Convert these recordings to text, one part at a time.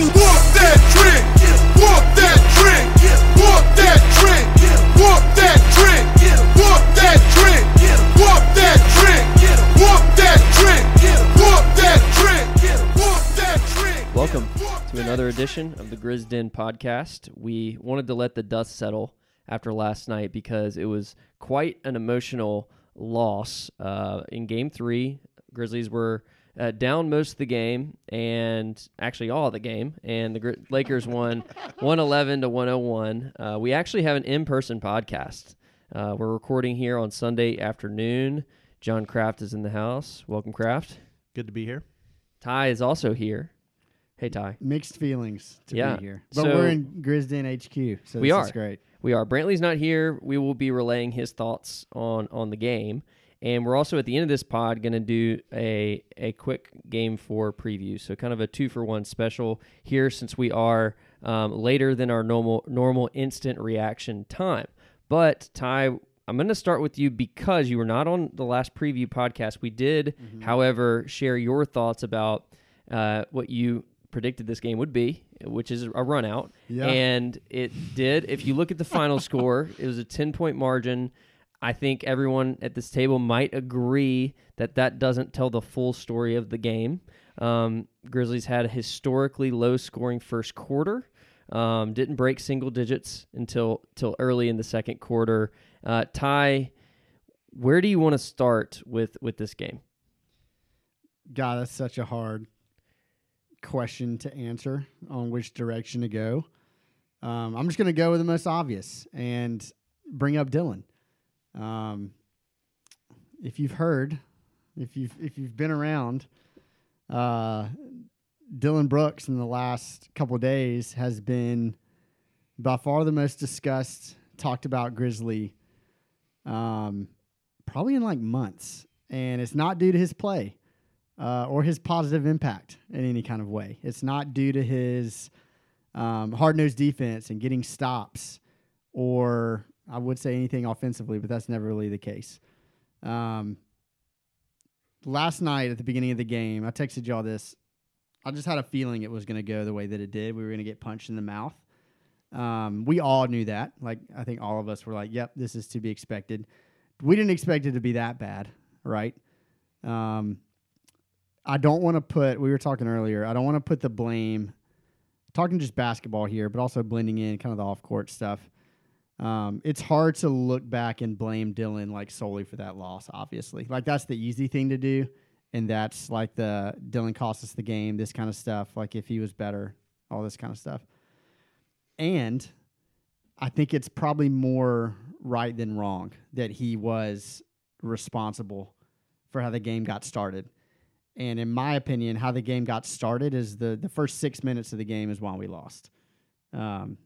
Bossing. Walk that. Walk that. Walk that. Walk that. Walk that. Walk that. Walk that. Walk that. Walk that. Welcome to another edition of the Grizz Den podcast. We wanted to let the dust settle after last night because it was quite an emotional loss. Uh, in game three, Grizzlies were uh, down most of the game and actually all of the game, and the Gri- Lakers won 111 to 101. Uh, we actually have an in person podcast. Uh, we're recording here on Sunday afternoon. John Craft is in the house. Welcome, Craft. Good to be here. Ty is also here. Hey, Ty. Mixed feelings to Yeah. be here, but So- we're in Grizzden HQ, so We are. is great. We are. Brantley's not here. We will be relaying his thoughts on on the game, and we're also at the end of this pod going to do a a quick game four preview. So kind of a two for one special here, since we are um, later than our normal normal instant reaction time. But Ty, I'm going to start with you because you were not on the last preview podcast. We did, however, share your thoughts about uh, what you predicted this game would be, which is a run out. Yeah. And it did. If you look at the final score, it was a 10 point margin. I think everyone at this table might agree that that doesn't tell the full story of the game. Um, Grizzlies had a historically low scoring first quarter. Um, didn't break single digits until till early in the second quarter. Uh, Ty, where do you want to start with with this game? God, that's such a hard question to answer on which direction to go. Um, I'm just going to go with the most obvious and bring up Dillon. Um, if you've heard, if you've if you've been around, uh, Dillon Brooks in the last couple days has been by far the most discussed, talked about Grizzly, um, probably in like months, and it's not due to his play uh, or his positive impact in any kind of way. It's not due to his um, hard nosed defense and getting stops, or I would say anything offensively, but that's never really the case. Um, last night at the beginning of the game, I texted y'all this. I just had a feeling it was going to go the way that it did. We were going to get punched in the mouth. Um, we all knew that. Like, I think all of us were like, yep, this is to be expected. We didn't expect it to be that bad, right? Um, I don't want to put, we were talking earlier, I don't want to put the blame, talking just basketball here, but also blending in kind of the off court stuff. Um, it's hard to look back and blame Dillon like solely for that loss, obviously. Like, that's the easy thing to do. And that's like the Dillon cost us the game, this kind of stuff. Like, if he was better, all this kind of stuff. And I think it's probably more right than wrong that he was responsible for how the game got started. And in my opinion, how the game got started is the the first six minutes of the game is why we lost. Um,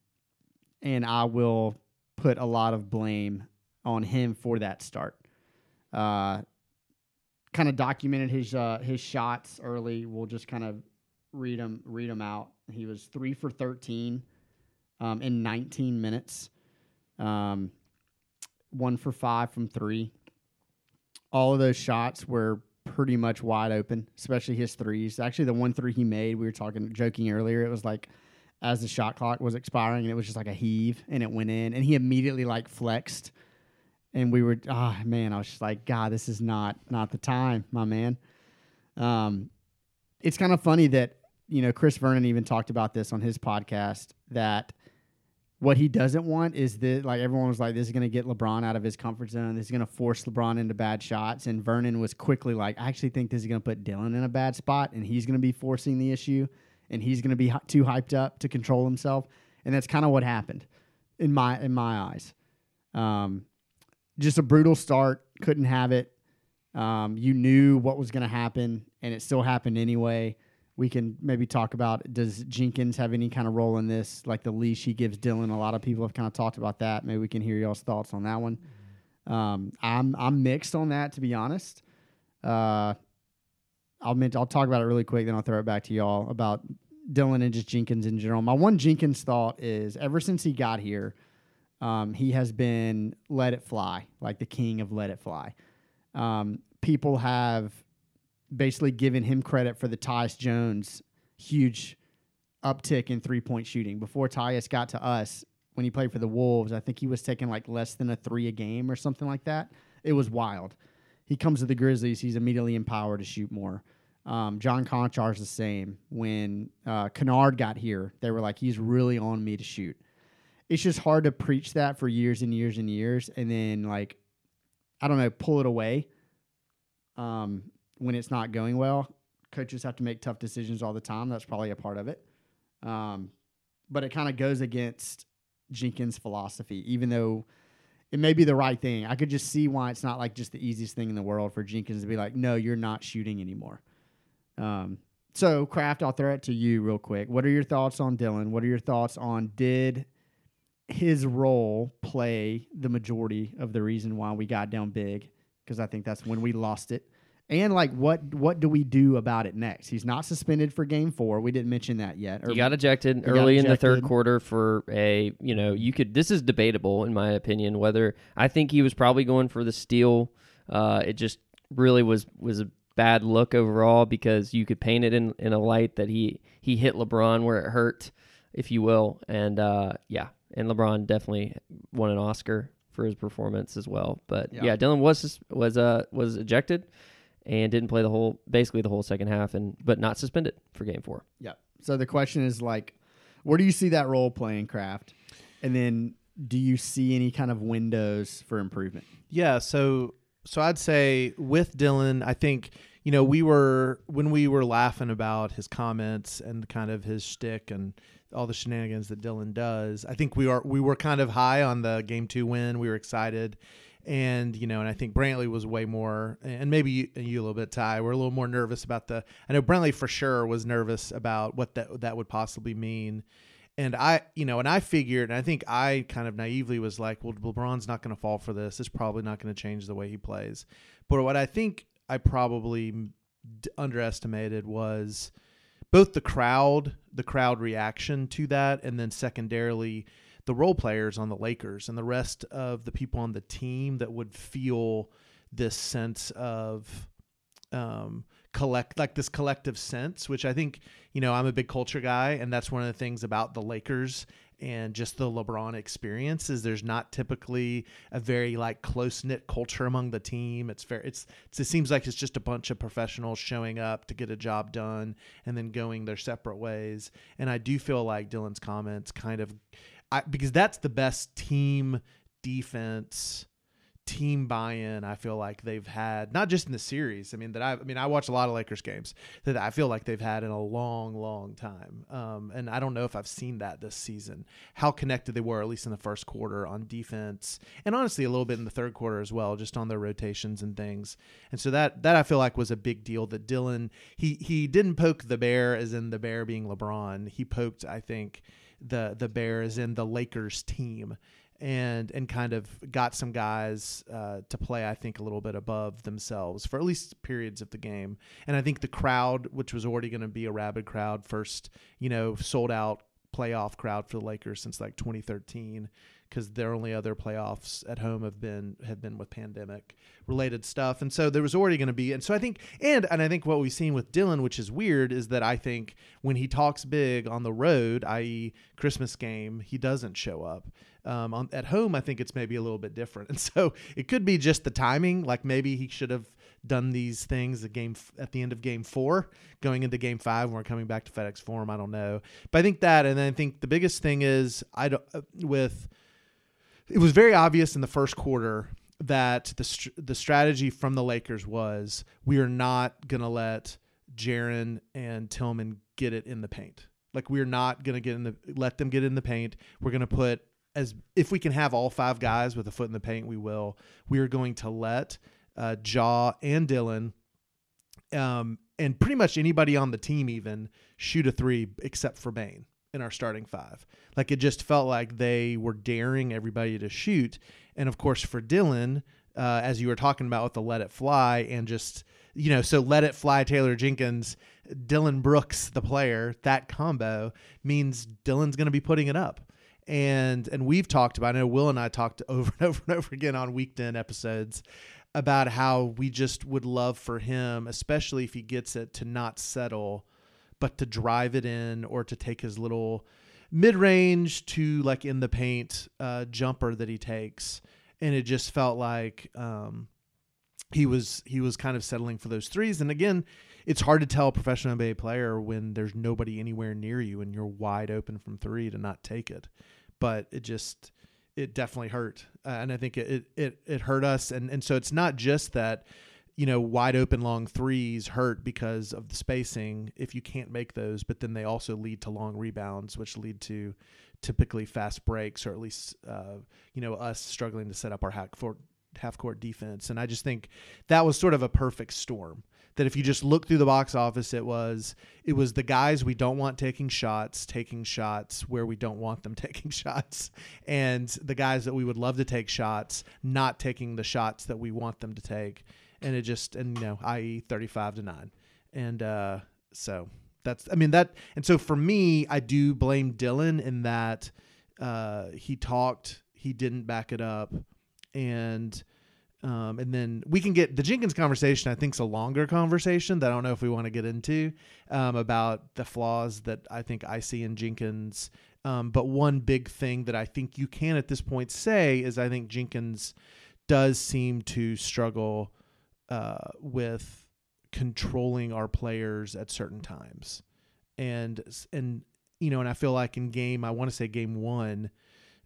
and I will put a lot of blame on him for that start. Uh, kind of documented his uh, his shots early. We'll just kind of read them read them out. He was three for thirteen um, in 19 minutes. Um, one for five from three. All of those shots were pretty much wide open, especially his threes. Actually, the one three he made, we were talking, joking earlier. It was like as the shot clock was expiring, and it was just like a heave, and it went in, and he immediately like flexed, and we were, ah, man, I was just like, God, this is not not the time, my man. Um, it's kind of funny that you know Chris Vernon even talked about this on his podcast that what he doesn't want is that like everyone was like this is going to get LeBron out of his comfort zone. This is going to force LeBron into bad shots and Vernon was quickly like I actually think this is going to put Dillon in a bad spot and he's going to be forcing the issue and he's going to be too hyped up to control himself and that's kind of what happened in my in my eyes. Um just a brutal start, couldn't have it. Um, you knew what was going to happen, and it still happened anyway. We can maybe talk about does Jenkins have any kind of role in this, like the leash he gives Dillon. A lot of people have kind of talked about that. Maybe we can hear y'all's thoughts on that one. Um, I'm I'm mixed on that to be honest. Uh, I'll I'll talk about it really quick, then I'll throw it back to y'all about Dillon and just Jenkins in general. My one Jenkins thought is ever since he got here, um, he has been let it fly, like the king of let it fly. Um, people have basically given him credit for the Tyus Jones huge uptick in three point shooting. Before Tyus got to us, when he played for the Wolves, I think he was taking like less than a three a game or something like that. It was wild. He comes to the Grizzlies, he's immediately empowered to shoot more. Um, John Konchar's the same. When uh, Kennard got here, they were like, he's really on me to shoot. It's just hard to preach that for years and years and years, and then like, I don't know, pull it away um, when it's not going well. Coaches have to make tough decisions all the time. That's probably a part of it. Um, but it kind of goes against Jenkins' philosophy, even though it may be the right thing. I could just see why it's not like just the easiest thing in the world for Jenkins to be like, no, you're not shooting anymore. Um, so, Craft, I'll throw it to you real quick. What are your thoughts on Dillon? What are your thoughts on did his role play the majority of the reason why we got down big? Because I think that's when we lost it. And like, what what do we do about it next? He's not suspended for Game Four. We didn't mention that yet. He got ejected got early in the third quarter for a, you know, you could. This is debatable in my opinion. Whether I think he was probably going for the steal. Uh, it just really was was a bad look overall because you could paint it in in a light that he he hit LeBron where it hurt, if you will, and uh, yeah, and LeBron definitely won an Oscar for his performance as well. But Yeah. yeah, Dillon was was uh was ejected and didn't play the whole basically the whole second half and but not suspended for game four. Yeah. So the question is like, where do you see that role playing Craft? And then do you see any kind of windows for improvement? Yeah, so so I'd say with Dillon, I think you know we were when we were laughing about his comments and kind of his shtick and all the shenanigans that Dillon does. I think we are we were kind of high on the game two win. We were excited, and you know, and I think Brantley was way more, and maybe you, you a little bit, Ty. We're a little more nervous about the. I know Brantley for sure was nervous about what that that would possibly mean. And I, you know, and I figured, and I think I kind of naively was like, well, LeBron's not going to fall for this. It's probably not going to change the way he plays. But what I think I probably d- underestimated was both the crowd, the crowd reaction to that, and then secondarily the role players on the Lakers and the rest of the people on the team that would feel this sense of um, collect like this collective sense, which I think you know I'm a big culture guy, and that's one of the things about the Lakers and just the LeBron experience is there's not typically a very like close knit culture among the team. It's fair. It's, it's it seems like it's just a bunch of professionals showing up to get a job done and then going their separate ways. And I do feel like Dillon's comments kind of, I because that's the best team defense team buy-in I feel like they've had not just in the series I mean that I I mean I watch a lot of Lakers games that I feel like they've had in a long long time. Um, and I don't know if I've seen that this season how connected they were at least in the first quarter on defense and honestly a little bit in the third quarter as well just on their rotations and things. And so that that I feel like was a big deal that Dillon he he didn't poke the bear as in the bear being LeBron. He poked I think the the bear as in the Lakers team and and kind of got some guys uh, to play, I think, a little bit above themselves for at least periods of the game. And I think the crowd, which was already going to be a rabid crowd, first you know sold out playoff crowd for the Lakers since like 2013 because their only other playoffs at home have been have been with pandemic related stuff and so there was already going to be and so I think and and I think what we've seen with Dillon which is weird is that I think when he talks big on the road i.e. Christmas game he doesn't show up um, on, at home I think it's maybe a little bit different and so it could be just the timing like maybe he should have done these things at game at the end of game four going into game five when we're coming back to FedEx Forum I don't know but I think that and then I think the biggest thing is I don't uh, with it was very obvious in the first quarter that the the strategy from the Lakers was we are not gonna let Jaren and Tillman get it in the paint. Like we're not gonna get in the let them get in the paint. We're gonna put as if we can have all five guys with a foot in the paint, we will. We are going to let uh, Ja and Dillon, um, and pretty much anybody on the team even shoot a three except for Bane in our starting five. Like it just felt like they were daring everybody to shoot. And of course, for Dillon, uh, as you were talking about with the let it fly and just, you know, so let it fly Taylor Jenkins, Dillon Brooks, the player, that combo means Dillon's going to be putting it up. And and we've talked about, I know Will and I talked over and over and over again on weekend episodes about how we just would love for him, especially if he gets it, to not settle but to drive it in or to take his little mid range to like in the paint uh, jumper that he takes, and it just felt like um, he was he was kind of settling for those threes. And again, it's hard to tell a professional NBA player when there's nobody anywhere near you and you're wide open from three to not take it. But it just it definitely hurt, uh, and I think it, it it hurt us. And and so it's not just that you know wide open long threes hurt because of the spacing if you can't make those, but then they also lead to long rebounds, which lead to typically fast breaks or at least uh, you know us struggling to set up our half court half court defense. And I just think that was sort of a perfect storm. That if you just look through the box office, it was it was the guys we don't want taking shots, taking shots where we don't want them taking shots, and the guys that we would love to take shots, not taking the shots that we want them to take. And it just and you know, i.e. thirty five to nine. And uh so that's I mean that and so for me, I do blame Dillon in that uh he talked, he didn't back it up and um, and then we can get the Jenkins conversation. I think is a longer conversation that I don't know if we want to get into um, about the flaws that I think I see in Jenkins. Um, but one big thing that I think you can at this point say is I think Jenkins does seem to struggle uh, with controlling our players at certain times, and and you know, and I feel like in game I want to say game one,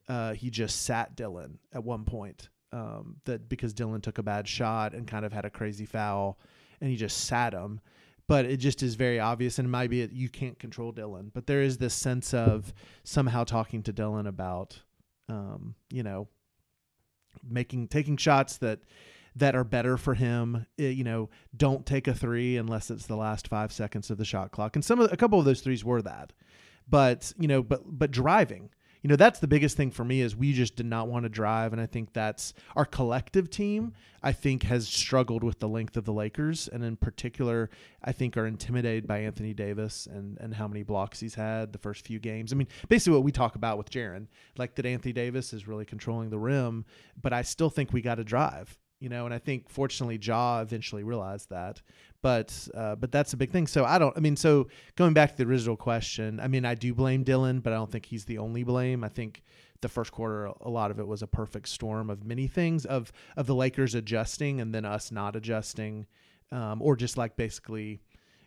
uh, he just sat Dillon at one point um, that because Dillon took a bad shot and kind of had a crazy foul, and he just sat him. But it just is very obvious, and maybe it, you can't control Dillon. But there is this sense of somehow talking to Dillon about, um, you know, making taking shots that that are better for him. Eh, you know, don't take a three unless it's the last five seconds of the shot clock. And some of a couple of those threes were that, but you know, but but driving you know that's the biggest thing for me is we just did not want to drive and i think that's our collective team i think has struggled with the length of the lakers and in particular i think are intimidated by anthony davis and and how many blocks he's had the first few games i mean basically what we talk about with Jaren, like that anthony davis is really controlling the rim but i still think we got to drive you know, and I think fortunately Ja eventually realized that. But uh, but that's a big thing. So I don't. I mean, so going back to the original question, I mean, I do blame Dillon, but I don't think he's the only blame. I think the first quarter, a lot of it was a perfect storm of many things of of the Lakers adjusting and then us not adjusting, um, or just like basically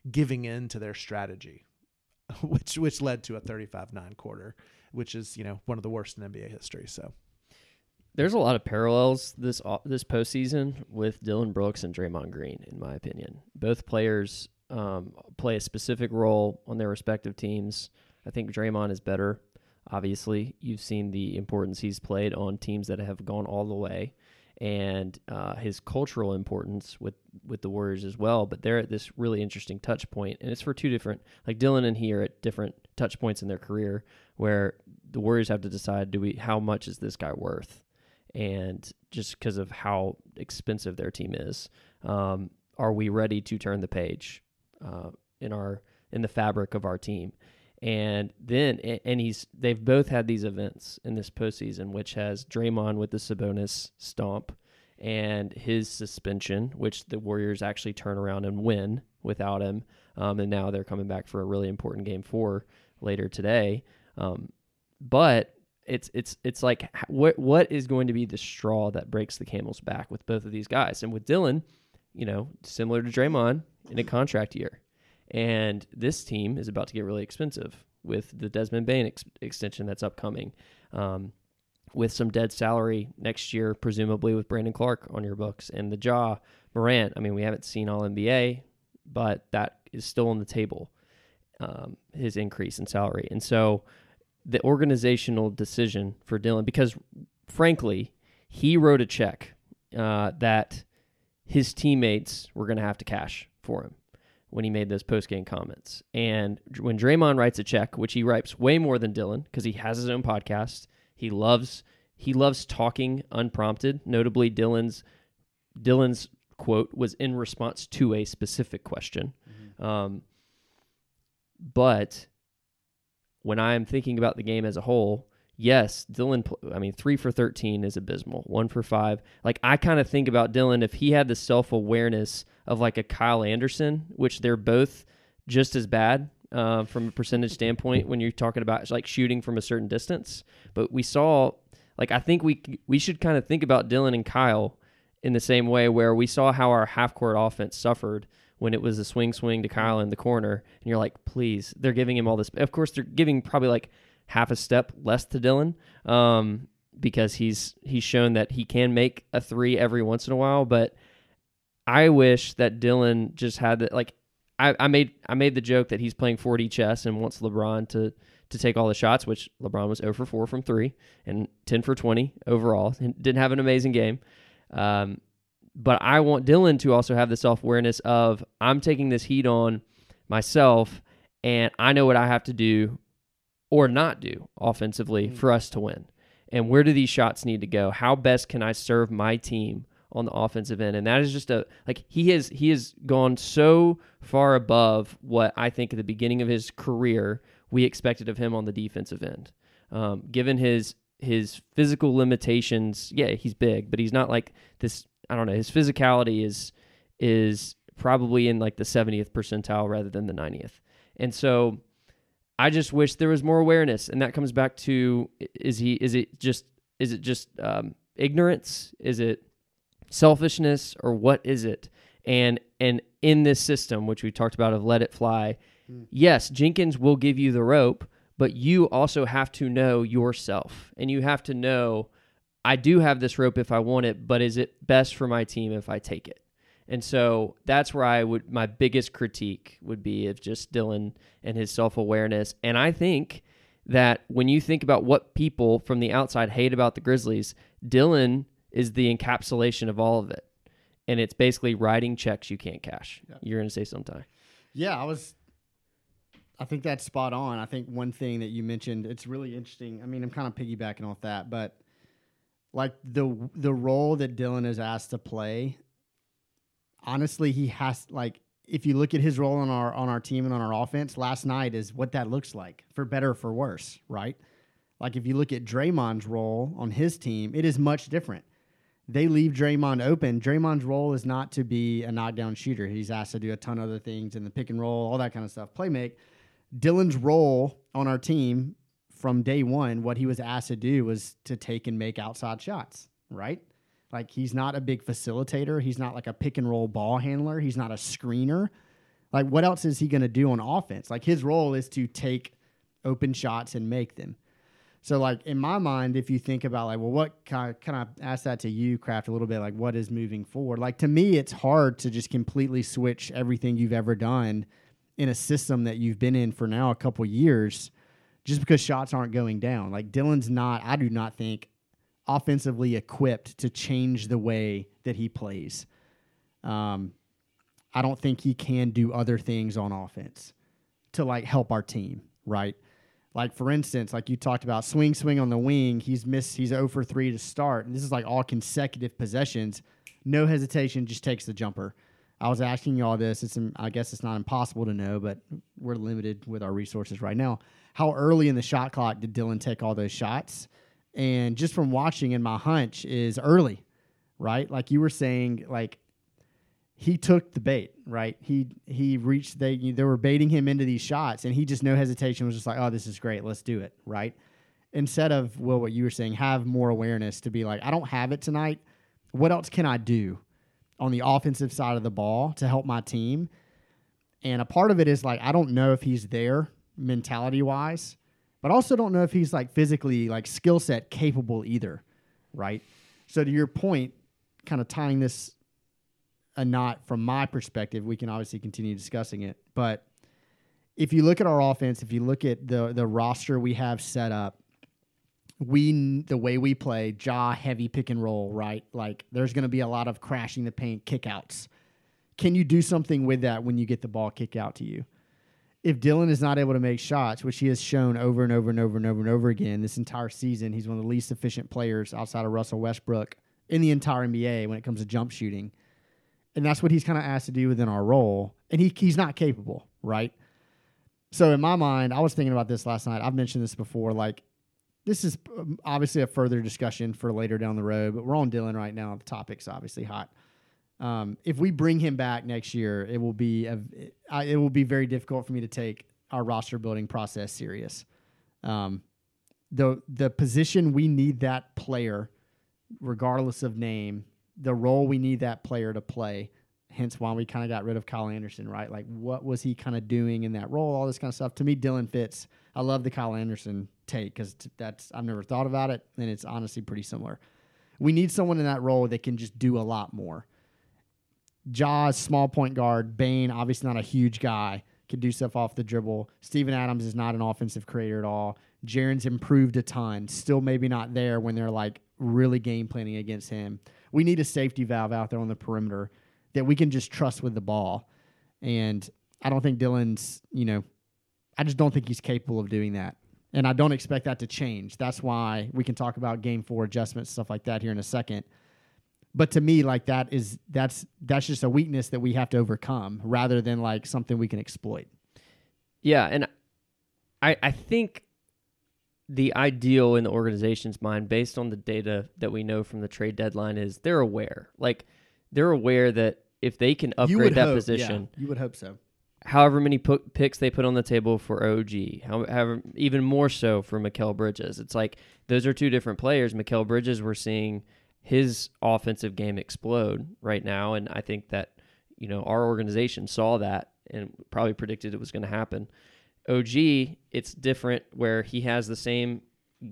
giving in to their strategy, which which led to a 35-9 quarter, which is you know one of the worst in NBA history. So. There's a lot of parallels this au- this postseason with Dillon Brooks and Draymond Green, in my opinion. Both players um, play a specific role on their respective teams. I think Draymond is better. Obviously, you've seen the importance he's played on teams that have gone all the way, and uh, his cultural importance with with the Warriors as well. But they're at this really interesting touch point, and it's for two different. Like Dillon and he are at different touch points in their career, where the Warriors have to decide: do we how much is this guy worth? And just because of how expensive their team is, um, are we ready to turn the page uh, in our in the fabric of our team? And then, and he's they've both had these events in this postseason, which has Draymond with the Sabonis stomp and his suspension, which the Warriors actually turn around and win without him. Um, and now they're coming back for a really important game four later today. Um, but it's it's it's like what what is going to be the straw that breaks the camel's back with both of these guys and with Dillon, you know, similar to Draymond in a contract year, and this team is about to get really expensive with the Desmond Bane ex- extension that's upcoming, um, with some dead salary next year, presumably with Brandon Clarke on your books and the Ja Morant. I mean, we haven't seen all NBA, but that is still on the table. Um, his increase in salary, and so the organizational decision for Dillon because, frankly, he wrote a check uh, that his teammates were going to have to cash for him when he made those post game comments. And when Draymond writes a check, which he writes way more than Dillon because he has his own podcast, he loves he loves talking unprompted. Notably, Dylan's Dillon's quote was in response to a specific question. Mm-hmm. Um, but when I'm thinking about the game as a whole, yes, Dillon, I mean, three for 13 is abysmal. One for five. Like, I kind of think about Dillon if he had the self awareness of like a Kyle Anderson, which they're both just as bad uh, from a percentage standpoint when you're talking about like shooting from a certain distance. But we saw, like, I think we we should kind of think about Dillon and Kyle in the same way where we saw how our half court offense suffered when it was a swing swing to Kyle in the corner, and you're like, please, they're giving him all this. Of course, they're giving probably like half a step less to Dillon. Um, because he's he's shown that he can make a three every once in a while, but I wish that Dillon just had that. Like, I, I made I made the joke that he's playing 4D chess and wants LeBron to to take all the shots, which LeBron was 0 for 4 from three and 10 for 20 overall. Didn't have an amazing game. Um, but I want Dillon to also have the self awareness of I'm taking this heat on myself, and I know what I have to do or not do offensively for us to win. And where do these shots need to go? How best can I serve my team on the offensive end? And that is just a like he has he has gone so far above what I think at the beginning of his career we expected of him on the defensive end. Um, given his his physical limitations, yeah, he's big, but he's not like this. I don't know. His physicality is is probably in like the 70th percentile rather than the 90th. And so I just wish there was more awareness, and that comes back to is he is it just is it just um, ignorance? Is it selfishness, or what is it? And and in this system, which we talked about of let it fly, yes, Jenkins will give you the rope, but you also have to know yourself, and you have to know I do have this rope if I want it, but is it best for my team if I take it? And so that's where I would my biggest critique would be of just Dillon and his self awareness. And I think that when you think about what people from the outside hate about the Grizzlies, Dillon is the encapsulation of all of it. And it's basically writing checks you can't cash. You're going to say sometime. Yeah, I was. I think that's spot on. I think one thing that you mentioned, it's really interesting. I mean, I'm kind of piggybacking off that, but like the the role that Dillon is asked to play, honestly, he has like if you look at his role on our on our team and on our offense last night is what that looks like for better or for worse, right? Like if you look at Draymond's role on his team, it is much different. They leave Draymond open. Draymond's role is not to be a knockdown shooter. He's asked to do a ton of other things in the pick and roll, all that kind of stuff, play make. Dillon's role on our team from day one, what he was asked to do was to take and make outside shots, right? Like he's not a big facilitator. He's not like a pick and roll ball handler. He's not a screener. Like what else is he going to do on offense? Like his role is to take open shots and make them. So like in my mind, if you think about like, well, what kind of, ask that to you, Craft, a little bit like what is moving forward? Like to me, it's hard to just completely switch everything you've ever done in a system that you've been in for now a couple years, just because shots aren't going down. Like Dillon's not, I do not think offensively equipped to change the way that he plays. Um, I don't think he can do other things on offense to like help our team, right? Like for instance, like you talked about swing swing on the wing, he's missed he's 0 for 3 to start. And this is like all consecutive possessions. No hesitation, just takes the jumper. I was asking you all this. It's I guess it's not impossible to know, but we're limited with our resources right now. How early in the shot clock did Dillon take all those shots? And just from watching, and my hunch is early, right? Like you were saying, like he took the bait, right? He he reached they they were baiting him into these shots, and he just no hesitation was just like, oh, this is great, let's do it, right? Instead of well, what you were saying, have more awareness to be like, I don't have it tonight. What else can I do on the offensive side of the ball to help my team? And a part of it is like I don't know if he's there mentality wise, but also don't know if he's like physically like skill set capable either, right? So to your point, kind of tying this a knot from my perspective, we can obviously continue discussing it, but if you look at our offense, if you look at the the roster we have set up, we the way we play Ja heavy pick and roll, right? Like there's going to be a lot of crashing the paint, kickouts. Can you do something with that when you get the ball kicked out to you? If Dillon is not able to make shots, which he has shown over and over and over and over and over again this entire season, he's one of the least efficient players outside of Russell Westbrook in the entire NBA when it comes to jump shooting. And that's what he's kind of asked to do within our role. And he, he's not capable, right? So in my mind, I was thinking about this last night. I've mentioned this before. Like, this is um, obviously a further discussion for later down the road, but we're on Dillon right now. The topic's obviously hot. Um, if we bring him back next year, it will be a, it will be very difficult for me to take our roster building process serious. Um, the the position we need that player, regardless of name, the role we need that player to play. Hence why we kind of got rid of Kyle Anderson, right? Like, what was he kind of doing in that role? All this kind of stuff. To me, Dillon fits. I love the Kyle Anderson take because that's I've never thought about it, and it's honestly pretty similar. We need someone in that role that can just do a lot more. Ja's, small point guard. Bane, obviously not a huge guy, can do stuff off the dribble. Steven Adams is not an offensive creator at all. Jaren's improved a ton. Still maybe not there when they're like really game planning against him. We need a safety valve out there on the perimeter that we can just trust with the ball. And I don't think Dillon's, you know, I just don't think he's capable of doing that. And I don't expect that to change. That's why we can talk about game four adjustments, stuff like that here in a second. But to me, like that is that's that's just a weakness that we have to overcome rather than like something we can exploit. Yeah, and I I think the ideal in the organization's mind, based on the data that we know from the trade deadline, is they're aware. Like they're aware that if they can upgrade that hope, position, yeah, you would hope so. however many pu- picks they put on the table for OG, however even more so for Mikal Bridges. It's like those are two different players. Mikal Bridges, we're seeing his offensive game explode right now, and I think that you know our organization saw that and probably predicted it was going to happen. OG, it's different where he has the same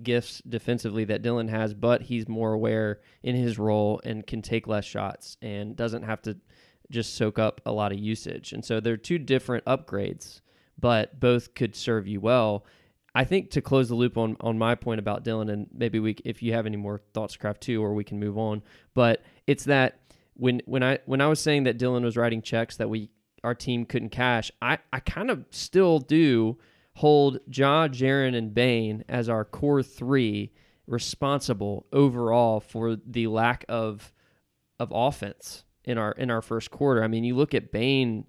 gifts defensively that Dillon has, but he's more aware in his role and can take less shots and doesn't have to just soak up a lot of usage. And so they're two different upgrades, but both could serve you well. I think to close the loop on on my point about Dillon, and maybe we, if you have any more thoughts, Craft too, or we can move on. But it's that when when I when I was saying that Dillon was writing checks that we our team couldn't cash, I I kind of still do hold Ja, Jaren, and Bane as our core three responsible overall for the lack of of offense in our in our first quarter. I mean, you look at Bane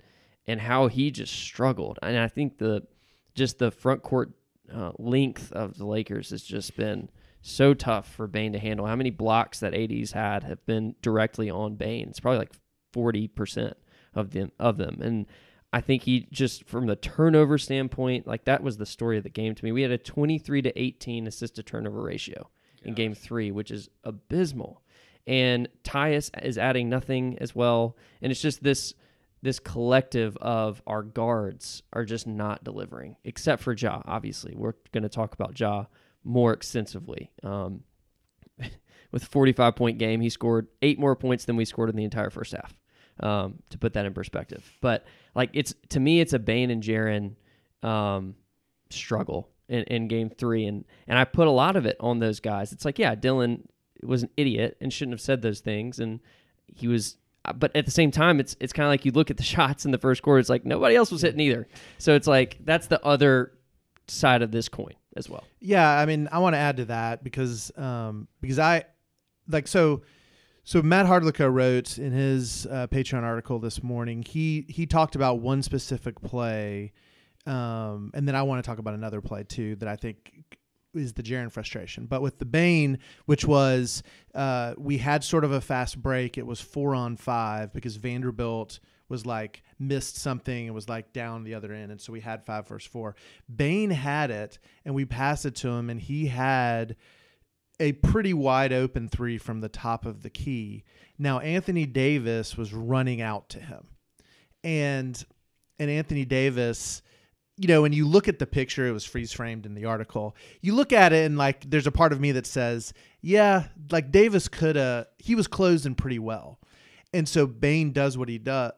and how he just struggled, and I think the just the front court uh, length of the Lakers has just been so tough for Bane to handle. How many blocks that AD's had have been directly on Bane? It's probably like forty percent of them of them, and I think he just from the turnover standpoint, like that was the story of the game to me. We had a twenty three to eighteen assist to turnover ratio in game three, which is abysmal. And Tyus is adding nothing as well, and it's just this this collective of our guards are just not delivering, except for Ja. Obviously, we're going to talk about Ja more extensively. Um, with a 45 point game, he scored eight more points than we scored in the entire first half. Um, to put that in perspective, but like it's to me, it's a Bane and Jaren um, struggle in, in game three, and and I put a lot of it on those guys. It's like, yeah, Dillon was an idiot and shouldn't have said those things, and he was but at the same time, it's it's kind of like you look at the shots in the first quarter. It's like nobody else was hitting either. So it's like that's the other side of this coin as well. Yeah, I mean, I want to add to that because um, because I like so so Matt Hardlicka wrote in his uh, Patreon article this morning. He he talked about one specific play, um, and then I want to talk about another play too that I think is the Jaren frustration. But with the Bane, which was uh, we had sort of a fast break. It was four on five because Vanderbilt was like missed something and was like down the other end, and so we had five versus four. Bane had it, and we passed it to him, and he had a pretty wide open three from the top of the key. Now Anthony Davis was running out to him, and and Anthony Davis you know, when you look at the picture, it was freeze framed in the article. You look at it and like, there's a part of me that says, yeah, like Davis could have, he was closing pretty well. And so Bane does what he does.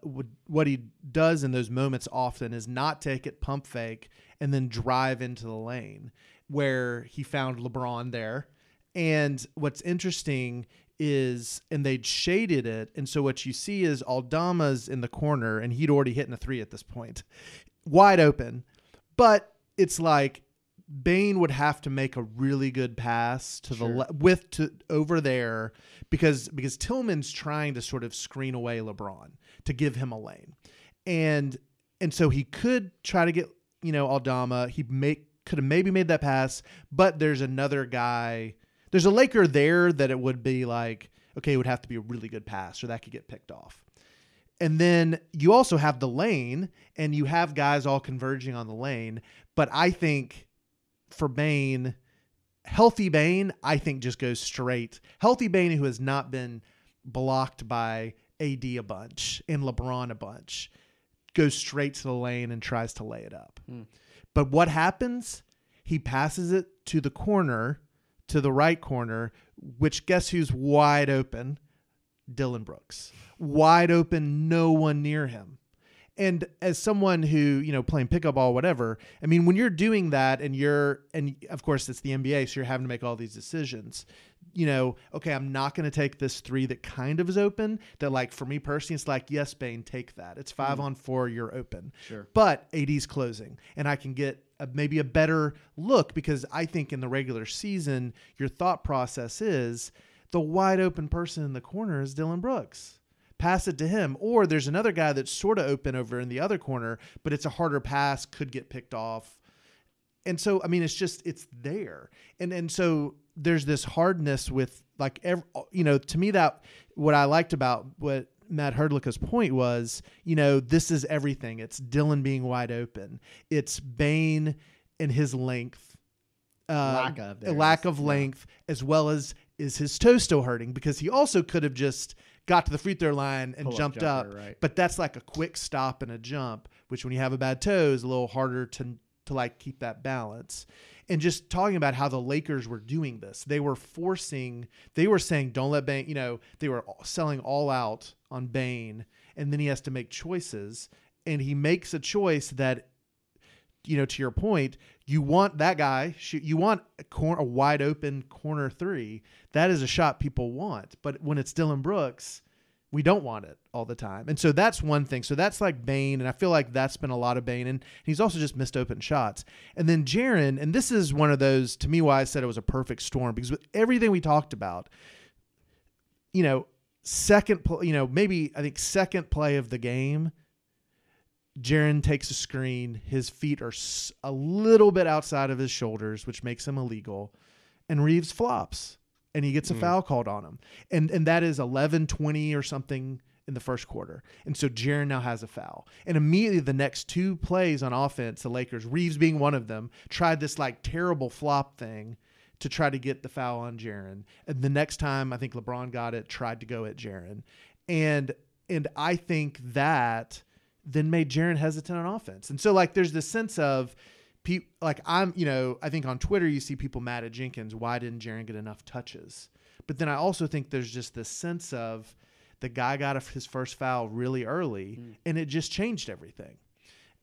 What he does in those moments often is not take it, pump fake, and then drive into the lane where he found LeBron there. And what's interesting is, and they'd shaded it, and so what you see is Aldama's in the corner, and he'd already hit in a three at this point, wide open. But it's like Bane would have to make a really good pass to Sure. the le- with to over there because because Tillman's trying to sort of screen away LeBron to give him a lane, and and so he could try to get you know Aldama. He make could have maybe made that pass, but there's another guy. There's a Laker there that it would be like okay, it would have to be a really good pass or that could get picked off. And then you also have the lane, and you have guys all converging on the lane. But I think for Bane, healthy Bane, I think just goes straight. Healthy Bane, who has not been blocked by AD a bunch and LeBron a bunch, goes straight to the lane and tries to lay it up. Hmm. But what happens? He passes it to the corner, to the right corner, which guess who's wide open? Dillon Brooks. Wide open, no one near him. And as someone who, you know, playing pickup ball, whatever, I mean, when you're doing that and you're, and of course it's the NBA, so you're having to make all these decisions, you know, okay, I'm not going to take this three that kind of is open. That, like, for me personally, it's like, yes, Bane, take that. It's 5 mm-hmm. on four, you're open. Sure. But AD's closing, and I can get a, maybe a better look because I think in the regular season, your thought process is the wide open person in the corner is Dillon Brooks. Pass it to him. Or there's another guy that's sort of open over in the other corner, but it's a harder pass, could get picked off. And so, I mean, it's just, it's there. And, and so there's this hardness with like, every, you know, to me, that what I liked about what Matt Herdlicka's point was, you know, this is everything. It's Dillon being wide open. It's Bane and his length. Uh, Lack of lack is, of yeah. length, as well as is his toe still hurting because he also could have just got to the free throw line and jumped up. jumper, right. But that's like a quick stop and a jump, which when you have a bad toe is a little harder to to like keep that balance. And just talking about how the Lakers were doing this, they were forcing, they were saying, don't let Bane, you know, they were selling all out on Bane, and then he has to make choices, and he makes a choice that you know, to your point, you want that guy. You want a, cor- a wide open corner three. That is a shot people want. But when it's Dillon Brooks, we don't want it all the time. And so that's one thing. So that's like Bane, and I feel like that's been a lot of Bane. And he's also just missed open shots. And then Jaren, and this is one of those to me why I said it was a perfect storm because with everything we talked about, you know, second, pl- you know, maybe I think second play of the game. Jaren takes a screen. His feet are a little bit outside of his shoulders, which makes him illegal. And Reaves flops and he gets a hmm. foul called on him. And and that is 11 20 or something in the first quarter. And so Jaren now has a foul. And immediately the next two plays on offense, the Lakers, Reaves being one of them, tried this like terrible flop thing to try to get the foul on Jaren. And the next time I think LeBron got it, tried to go at Jaren. And and I think that then made Jaren hesitant on offense. And so like there's this sense of pe- like I'm, you know, I think on Twitter you see people mad at Jenkins. Why didn't Jaren get enough touches? But then I also think there's just this sense of the guy got his first foul really early, mm. and it just changed everything.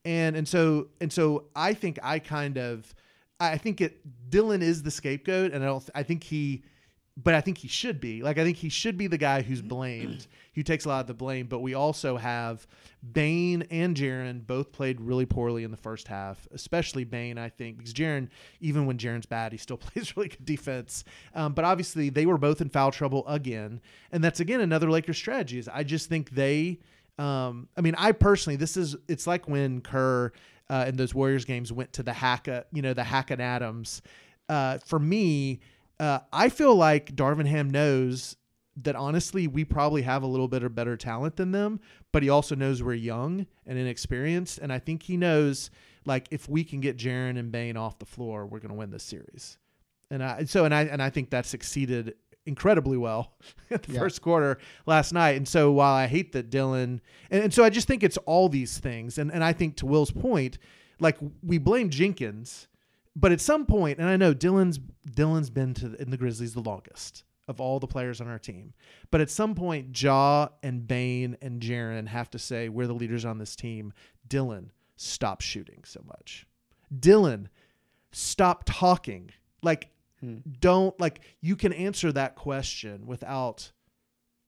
And and so and so I think I kind of I think it Dillon is the scapegoat, and I don't I think he but I think he should be. Like I think he should be the guy who's blamed, who takes a lot of the blame. But we also have Bane and Jaren both played really poorly in the first half, especially Bane, I think, because Jaren, even when Jaren's bad, he still plays really good defense. Um, but obviously, they were both in foul trouble again, and that's again another Lakers strategy. Is I just think they. Um, I mean, I personally, this is it's like when Kerr uh, in those Warriors games went to the Hackett, you know, the Hack and Adams. Uh, for me, uh, I feel like Darvin Ham knows that honestly we probably have a little bit of better talent than them, but he also knows we're young and inexperienced, and I think he knows like if we can get Jaren and Bane off the floor, we're going to win this series. And I so and I and I think that succeeded incredibly well at the Yeah. first quarter last night. And so while I hate that Dillon and, and so I just think it's all these things. And and I think to Will's point, like we blame Jenkins, but at some point, and I know Dillon's Dillon's been to the, in the Grizzlies the longest of all the players on our team. But at some point, Ja and Bane and Jaren have to say, we're the leaders on this team. Dillon, stop shooting so much. Dillon, stop talking. Like, hmm. don't, like, you can answer that question without,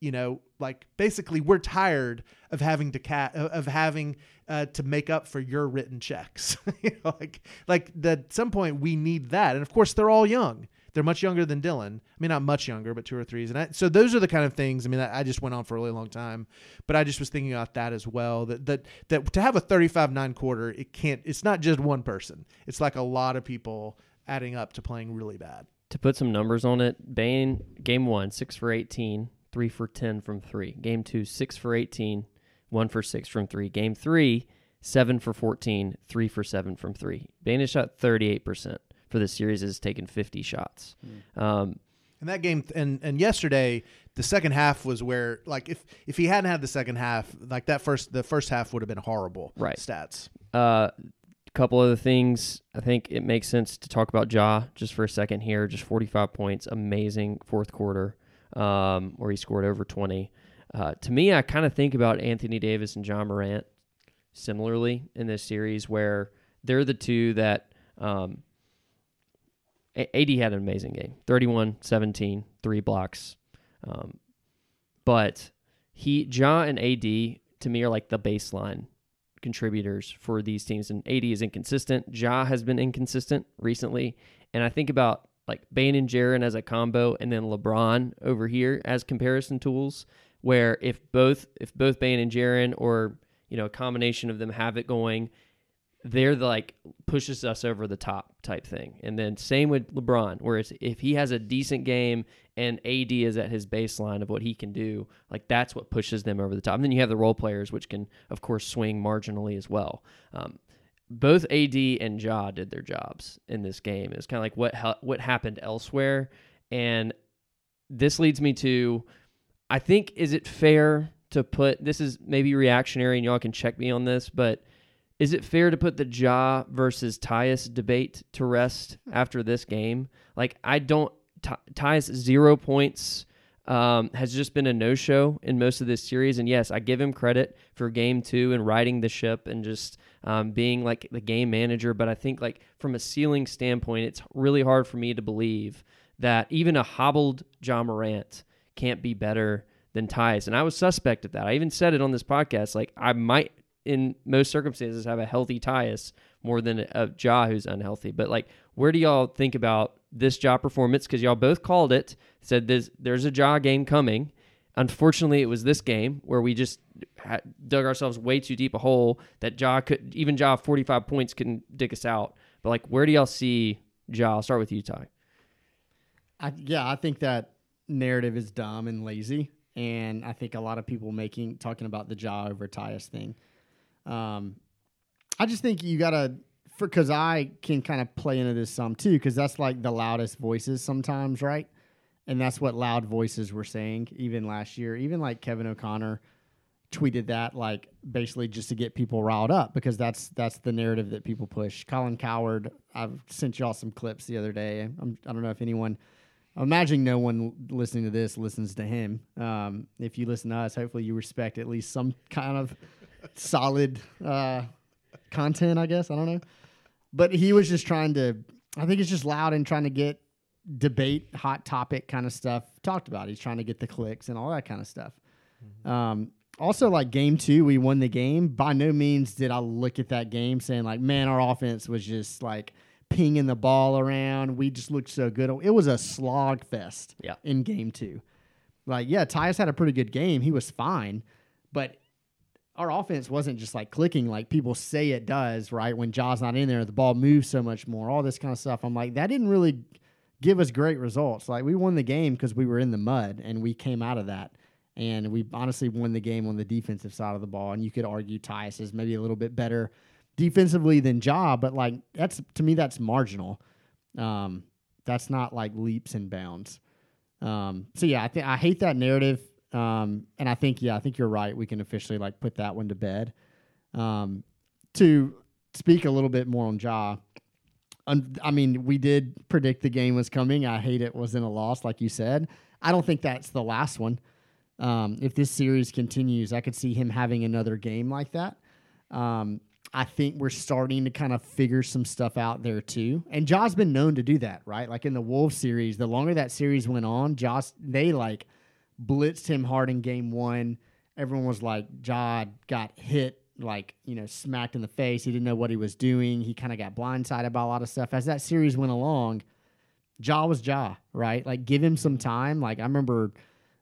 you know, like, basically, we're tired of having to cat, of having, uh, to make up for your written checks. you know, like, like that at some point we need that. And of course, they're all young. They're much younger than Dillon. I mean, not much younger, but two or threes. And I, so those are the kind of things. I mean, I, I just went on for a really long time, but I just was thinking about that as well. That that that to have a thirty-five nine quarter, it can't. It's not just one person. It's like a lot of people adding up to playing really bad. To put some numbers on it, Bane game one six for 18, three for ten from three. Game two six for 18, one for six from three. Game three, seven for 14, three for seven from three. Bane has shot 38% for the series, has taken 50 shots. Um, And that game and and yesterday, the second half was where like if if he hadn't had the second half, like that first the first half would have been horrible. Right. Stats. uh, couple other things. I think it makes sense to talk about Ja just for a second here. Just 45 points, amazing fourth quarter, um, where he scored over 20. Uh, to me, I kind of think about Anthony Davis and Ja Morant similarly in this series, where they're the two that um, AD had an amazing game 31, 17, three blocks. Um, but he, Ja and AD, to me, are like the baseline contributors for these teams. And AD is inconsistent. Ja has been inconsistent recently. And I think about like Bane and Jaren as a combo and then LeBron over here as comparison tools where if both if both Bane and Jaren or you know a combination of them have it going they're the, like pushes us over the top type thing. And then same with LeBron, where it's if he has a decent game and AD is at his baseline of what he can do, like that's what pushes them over the top. And then you have the role players, which can of course swing marginally as well. Um, both AD and Ja did their jobs in this game. It's kind of like what ha- what happened elsewhere, and this leads me to, I think, is it fair to put this is maybe reactionary, and y'all can check me on this, but is it fair to put the Ja versus Tyus debate to rest after this game? Like, I don't. Ty- Tyus zero points um, has just been a no show in most of this series, and yes, I give him credit for game two and riding the ship and just um, being like the game manager. But I think like from a ceiling standpoint, it's really hard for me to believe that even a hobbled Ja Morant can't be better than Tyus. And I was suspect of that. I even said it on this podcast. Like I might in most circumstances have a healthy Tyus more than a Ja who's unhealthy. But like, where do y'all think about this Ja performance? Because y'all both called it, said there's there's a Ja game coming. Unfortunately, it was this game where we just had, dug ourselves way too deep a hole that Ja could even Ja 45 points couldn't dig us out. But like, where do y'all see Ja? I'll start with you, Ty. I, yeah, I think that narrative is dumb and lazy, and I think a lot of people making talking about the Ja over Tyus thing. Um, I just think you gotta for because I can kind of play into this some too because that's like the loudest voices sometimes, right? And that's what loud voices were saying even last year. Even like Kevin O'Connor tweeted that like basically just to get people riled up because that's that's the narrative that people push. Colin Cowherd, I've sent y'all some clips the other day. I'm, I don't know if anyone. I'm imagining no one listening to this listens to him. Um, if you listen to us, hopefully you respect at least some kind of solid uh, content. I guess I don't know, but he was just trying to. I think it's just loud and trying to get debate, hot topic kind of stuff talked about. He's trying to get the clicks and all that kind of stuff. Um, also, like game two, we won the game. By no means did I look at that game saying like, man, our offense was just like pinging the ball around. We just looked so good. It was a slog fest Yeah. in game two. Like, yeah, Tyus had a pretty good game. He was fine, but our offense wasn't just like clicking like people say it does, right? When Ja's not in there, the ball moves so much more, all this kind of stuff. I'm like, that didn't really give us great results. Like, we won the game because we were in the mud and we came out of that. And we honestly won the game on the defensive side of the ball. And you could argue Tyus is maybe a little bit better defensively than Ja, but like that's to me that's marginal. Um, that's not like leaps and bounds. Um, so yeah, I think I hate that narrative. Um, and I think yeah, I think you're right. We can officially like put that one to bed. Um, to speak a little bit more on Ja. I mean, we did predict the game was coming. I hate it wasn't a loss, like you said. I don't think that's the last one. Um, if this series continues, I could see him having another game like that. Um, I think we're starting to kind of figure some stuff out there too. And Ja's been known to do that, right? Like in the Wolves series, the longer that series went on, Josh they like blitzed him hard in game one. Everyone was like, Ja got hit, like, you know, smacked in the face. He didn't know what he was doing. He kind of got blindsided by a lot of stuff. As that series went along, Ja was Ja, right? Like, give him some time. Like, I remember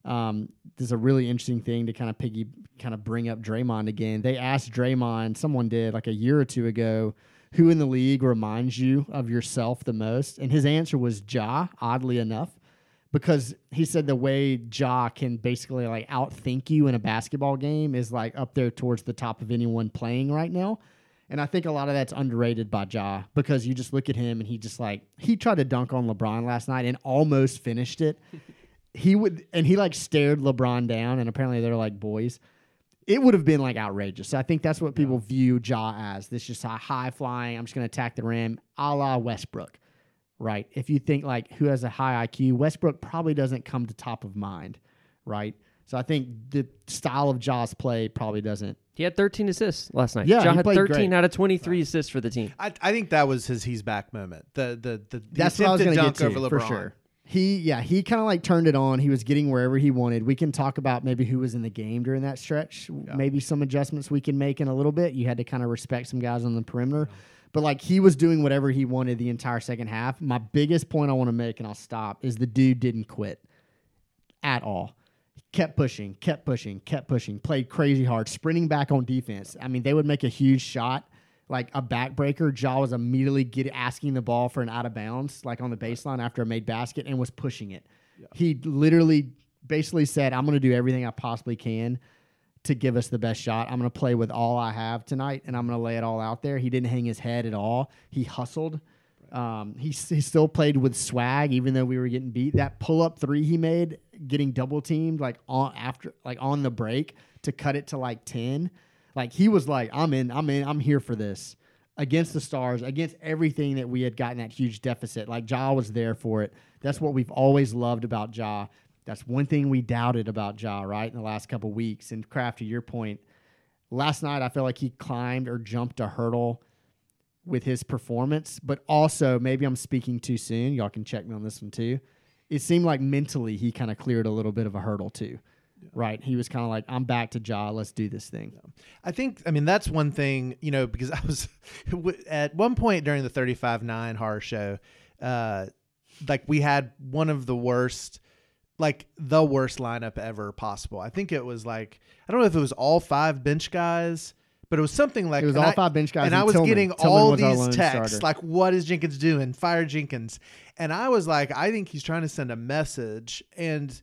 um, there's a really interesting thing to kind of piggy, kind of bring up Draymond again. They asked Draymond, someone did like a year or two ago, who in the league reminds you of yourself the most? And his answer was Ja, oddly enough. Because he said the way Ja can basically like outthink you in a basketball game is like up there towards the top of anyone playing right now. And I think a lot of that's underrated by Ja because you just look at him and he just like he tried to dunk on LeBron last night and almost finished it. he would and he like stared LeBron down and apparently they're like boys. It would have been like outrageous. So I think that's what people view Ja as. This just high flying. I'm just going to attack the rim, a la Westbrook, right? If you think like who has a high IQ, Westbrook probably doesn't come to top of mind, right? So I think the style of Ja's play probably doesn't. He had 13 assists last night. Yeah, Ja he had played 13 great. out of 23 assists for the team. I, I think that was his he's back moment. The the the, the That's what I was going to get to over for sure. He yeah he kind of like turned it on. He was getting wherever he wanted. We can talk about maybe who was in the game during that stretch. Maybe some adjustments we can make in a little bit. You had to kind of respect some guys on the perimeter, but like he was doing whatever he wanted the entire second half. My biggest point I want to make, and I'll stop, is the dude didn't quit at all. Kept pushing, kept pushing, kept pushing, played crazy hard, sprinting back on defense. I mean, they would make a huge shot, like a backbreaker. Ja was immediately get, asking the ball for an out of bounds, like on the baseline after a made basket, and was pushing it. He literally basically said, I'm going to do everything I possibly can to give us the best shot. I'm going to play with all I have tonight, and I'm going to lay it all out there. He didn't hang his head at all. He hustled. Um, he, he still played with swag, even though we were getting beat. That pull up three he made, getting double teamed like on after like on the break to cut it to like ten. Like he was like, I'm in, I'm in, I'm here for this against the stars, against everything that we had gotten that huge deficit. Like Ja was there for it. That's what we've always loved about Ja. That's one thing we doubted about Ja, right, in the last couple weeks. And Craft, to your point, last night I felt like he climbed or jumped a hurdle with his performance, but also maybe I'm speaking too soon. Y'all can check me on this one too. It seemed like mentally he kind of cleared a little bit of a hurdle too. Right. He was kind of like, I'm back to Ja. Let's do this thing. I think, I mean, that's one thing, you know, because I was at one point during the 35 9 horror show, uh, like we had one of the worst, like the worst lineup ever possible. I think it was like, I don't know if it was all five bench guys, but it was something like It was all I- five bench guys And and I was Tillman. getting Tillman all was these texts starter. like, what is Jenkins doing? Fire Jenkins. And I was like, I think he's trying to send a message. And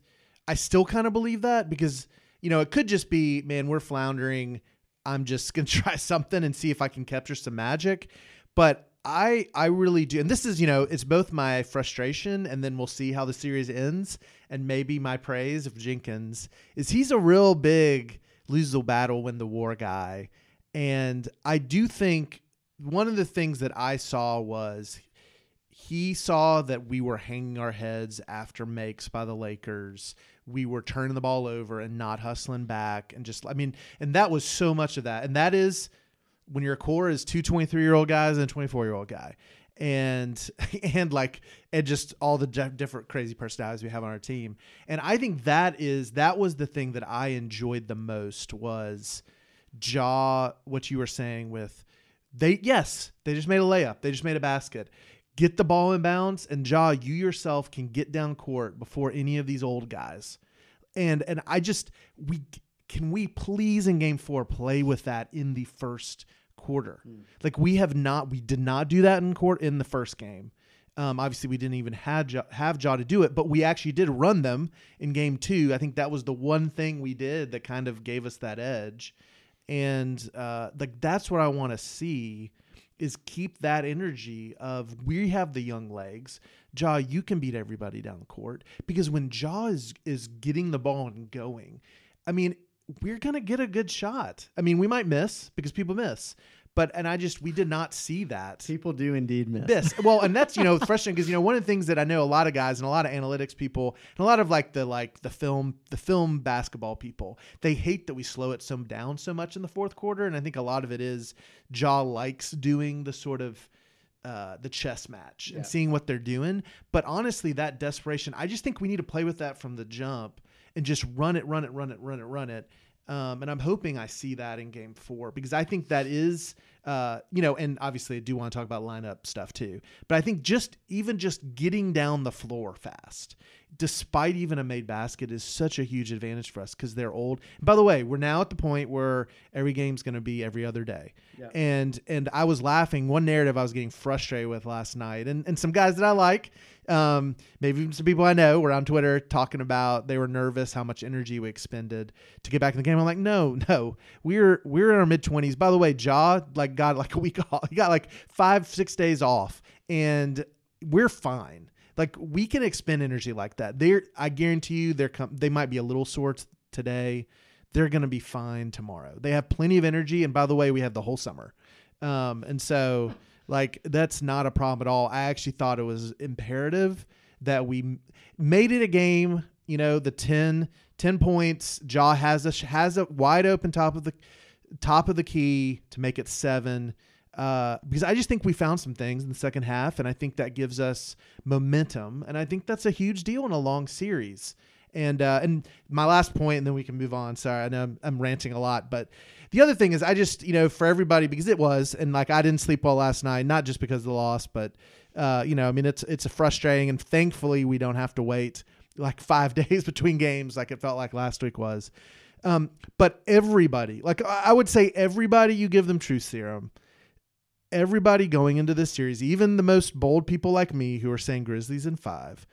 I still kind of believe that because, you know, it could just be, man, we're floundering. I'm just going to try something and see if I can capture some magic. But I I really do. And this is, you know, it's both my frustration and then we'll see how the series ends and maybe my praise of Jenkins is he's a real big lose the battle win the war guy. And I do think one of the things that I saw was he saw that we were hanging our heads after makes by the Lakers. We were turning the ball over and not hustling back and just I mean, and that was so much of that. And that is when your core is two 23 year old guys and a 24 year old guy. And and like and just all the di- different crazy personalities we have on our team. And I think that is that was the thing that I enjoyed the most was Ja what you were saying with they yes they just made a layup they just made a basket get the ball in bounds and Ja you yourself can get down court before any of these old guys and and i just we can we please in game four play with that in the first quarter like we have not we did not do that in court in the first game um, obviously, we didn't even have Ja, have Ja to do it, but we actually did run them in game two. I think that was the one thing we did that kind of gave us that edge, and uh, like that's what I want to see is keep that energy of we have the young legs. Ja, you can beat everybody down the court because when Ja is is getting the ball and going, I mean, we're gonna get a good shot. I mean, we might miss because people miss, but and I just we did not see that People do indeed miss. this. Well, and that's you know frustrating because you know one of the things that I know a lot of guys and a lot of analytics people and a lot of like the like the film the film basketball people they hate that we slow it some down so much in the fourth quarter, and I think a lot of it is Ja likes doing the sort of uh, the chess match and seeing what they're doing. But honestly, that desperation, I just think we need to play with that from the jump and just run it, run it, run it, run it, run it. Um, and I'm hoping I see that in game four because I think that is Uh, you know, and obviously I do want to talk about lineup stuff too. But I think just even just getting down the floor fast, despite even a made basket, is such a huge advantage for us because they're old. By the way, we're now at the point where every game's going to be every other day. Yeah. And and I was laughing. One narrative I was getting frustrated with last night, and and some guys that I like, um, maybe some people I know were on Twitter talking about they were nervous how much energy we expended to get back in the game. I'm like, no, no, we're we're in our mid twenties. By the way, Ja like got like a week off. He got like five six days off, and we're fine. Like we can expend energy like that. They're I guarantee you they're com- they might be a little sore t- today. They're gonna be fine tomorrow. They have plenty of energy, and by the way, we have the whole summer. Um, and so like that's not a problem at all. I actually thought it was imperative that we made it a game. You know, the 10, 10 points. Ja has a has a wide open top of the top of the key to make it seven. Uh, because I just think we found some things in the second half, and I think that gives us momentum, and I think that's a huge deal in a long series. And uh, and my last point, and then we can move on. Sorry, I know I'm, I'm ranting a lot, but the other thing is, I just you know for everybody because it was, and like I didn't sleep well last night, not just because of the loss, but uh, you know, I mean it's it's a frustrating, and thankfully we don't have to wait like five days between games like it felt like last week was. Um, but everybody, like I would say, everybody you give them truth serum. Everybody going into this series, even the most bold people like me who are saying Grizzlies in five,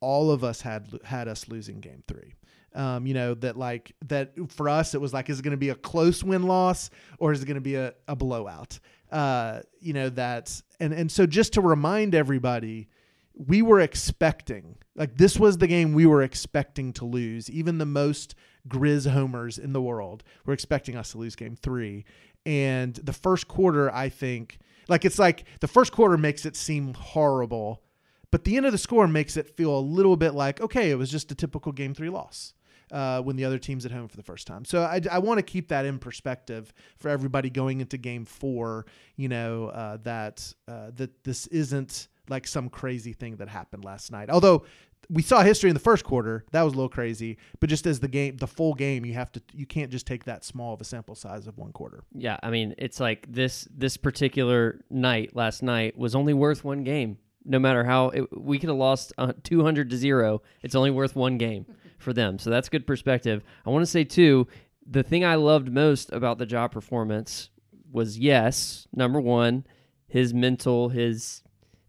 all of us had had us losing game three. Um, you know that like that for us it was like is it going to be a close win loss or is it going to be a, a blowout? Uh, you know that and and so just to remind everybody, we were expecting like this was the game we were expecting to lose. Even the most Grizz homers in the world We're expecting us to lose game three. And the first quarter, I think, like it's like the first quarter makes it seem horrible, but the end of the score makes it feel a little bit like okay, it was just a typical game three loss. Uh, when the other team's at home for the first time. So I, I want to keep that in perspective for everybody going into game four, you know, uh, that, uh, that this isn't like some crazy thing that happened last night. Although we saw history in the first quarter, that was a little crazy, but just as the game, the full game, you have to, you can't just take that small of a sample size of one quarter. Yeah, I mean, it's like this this particular night last night was only worth one game. No matter how it, we could have lost uh, 200 to 0, it's only worth one game for them. So that's good perspective. I want to say too, the thing I loved most about the job performance was yes, number 1, his mental, his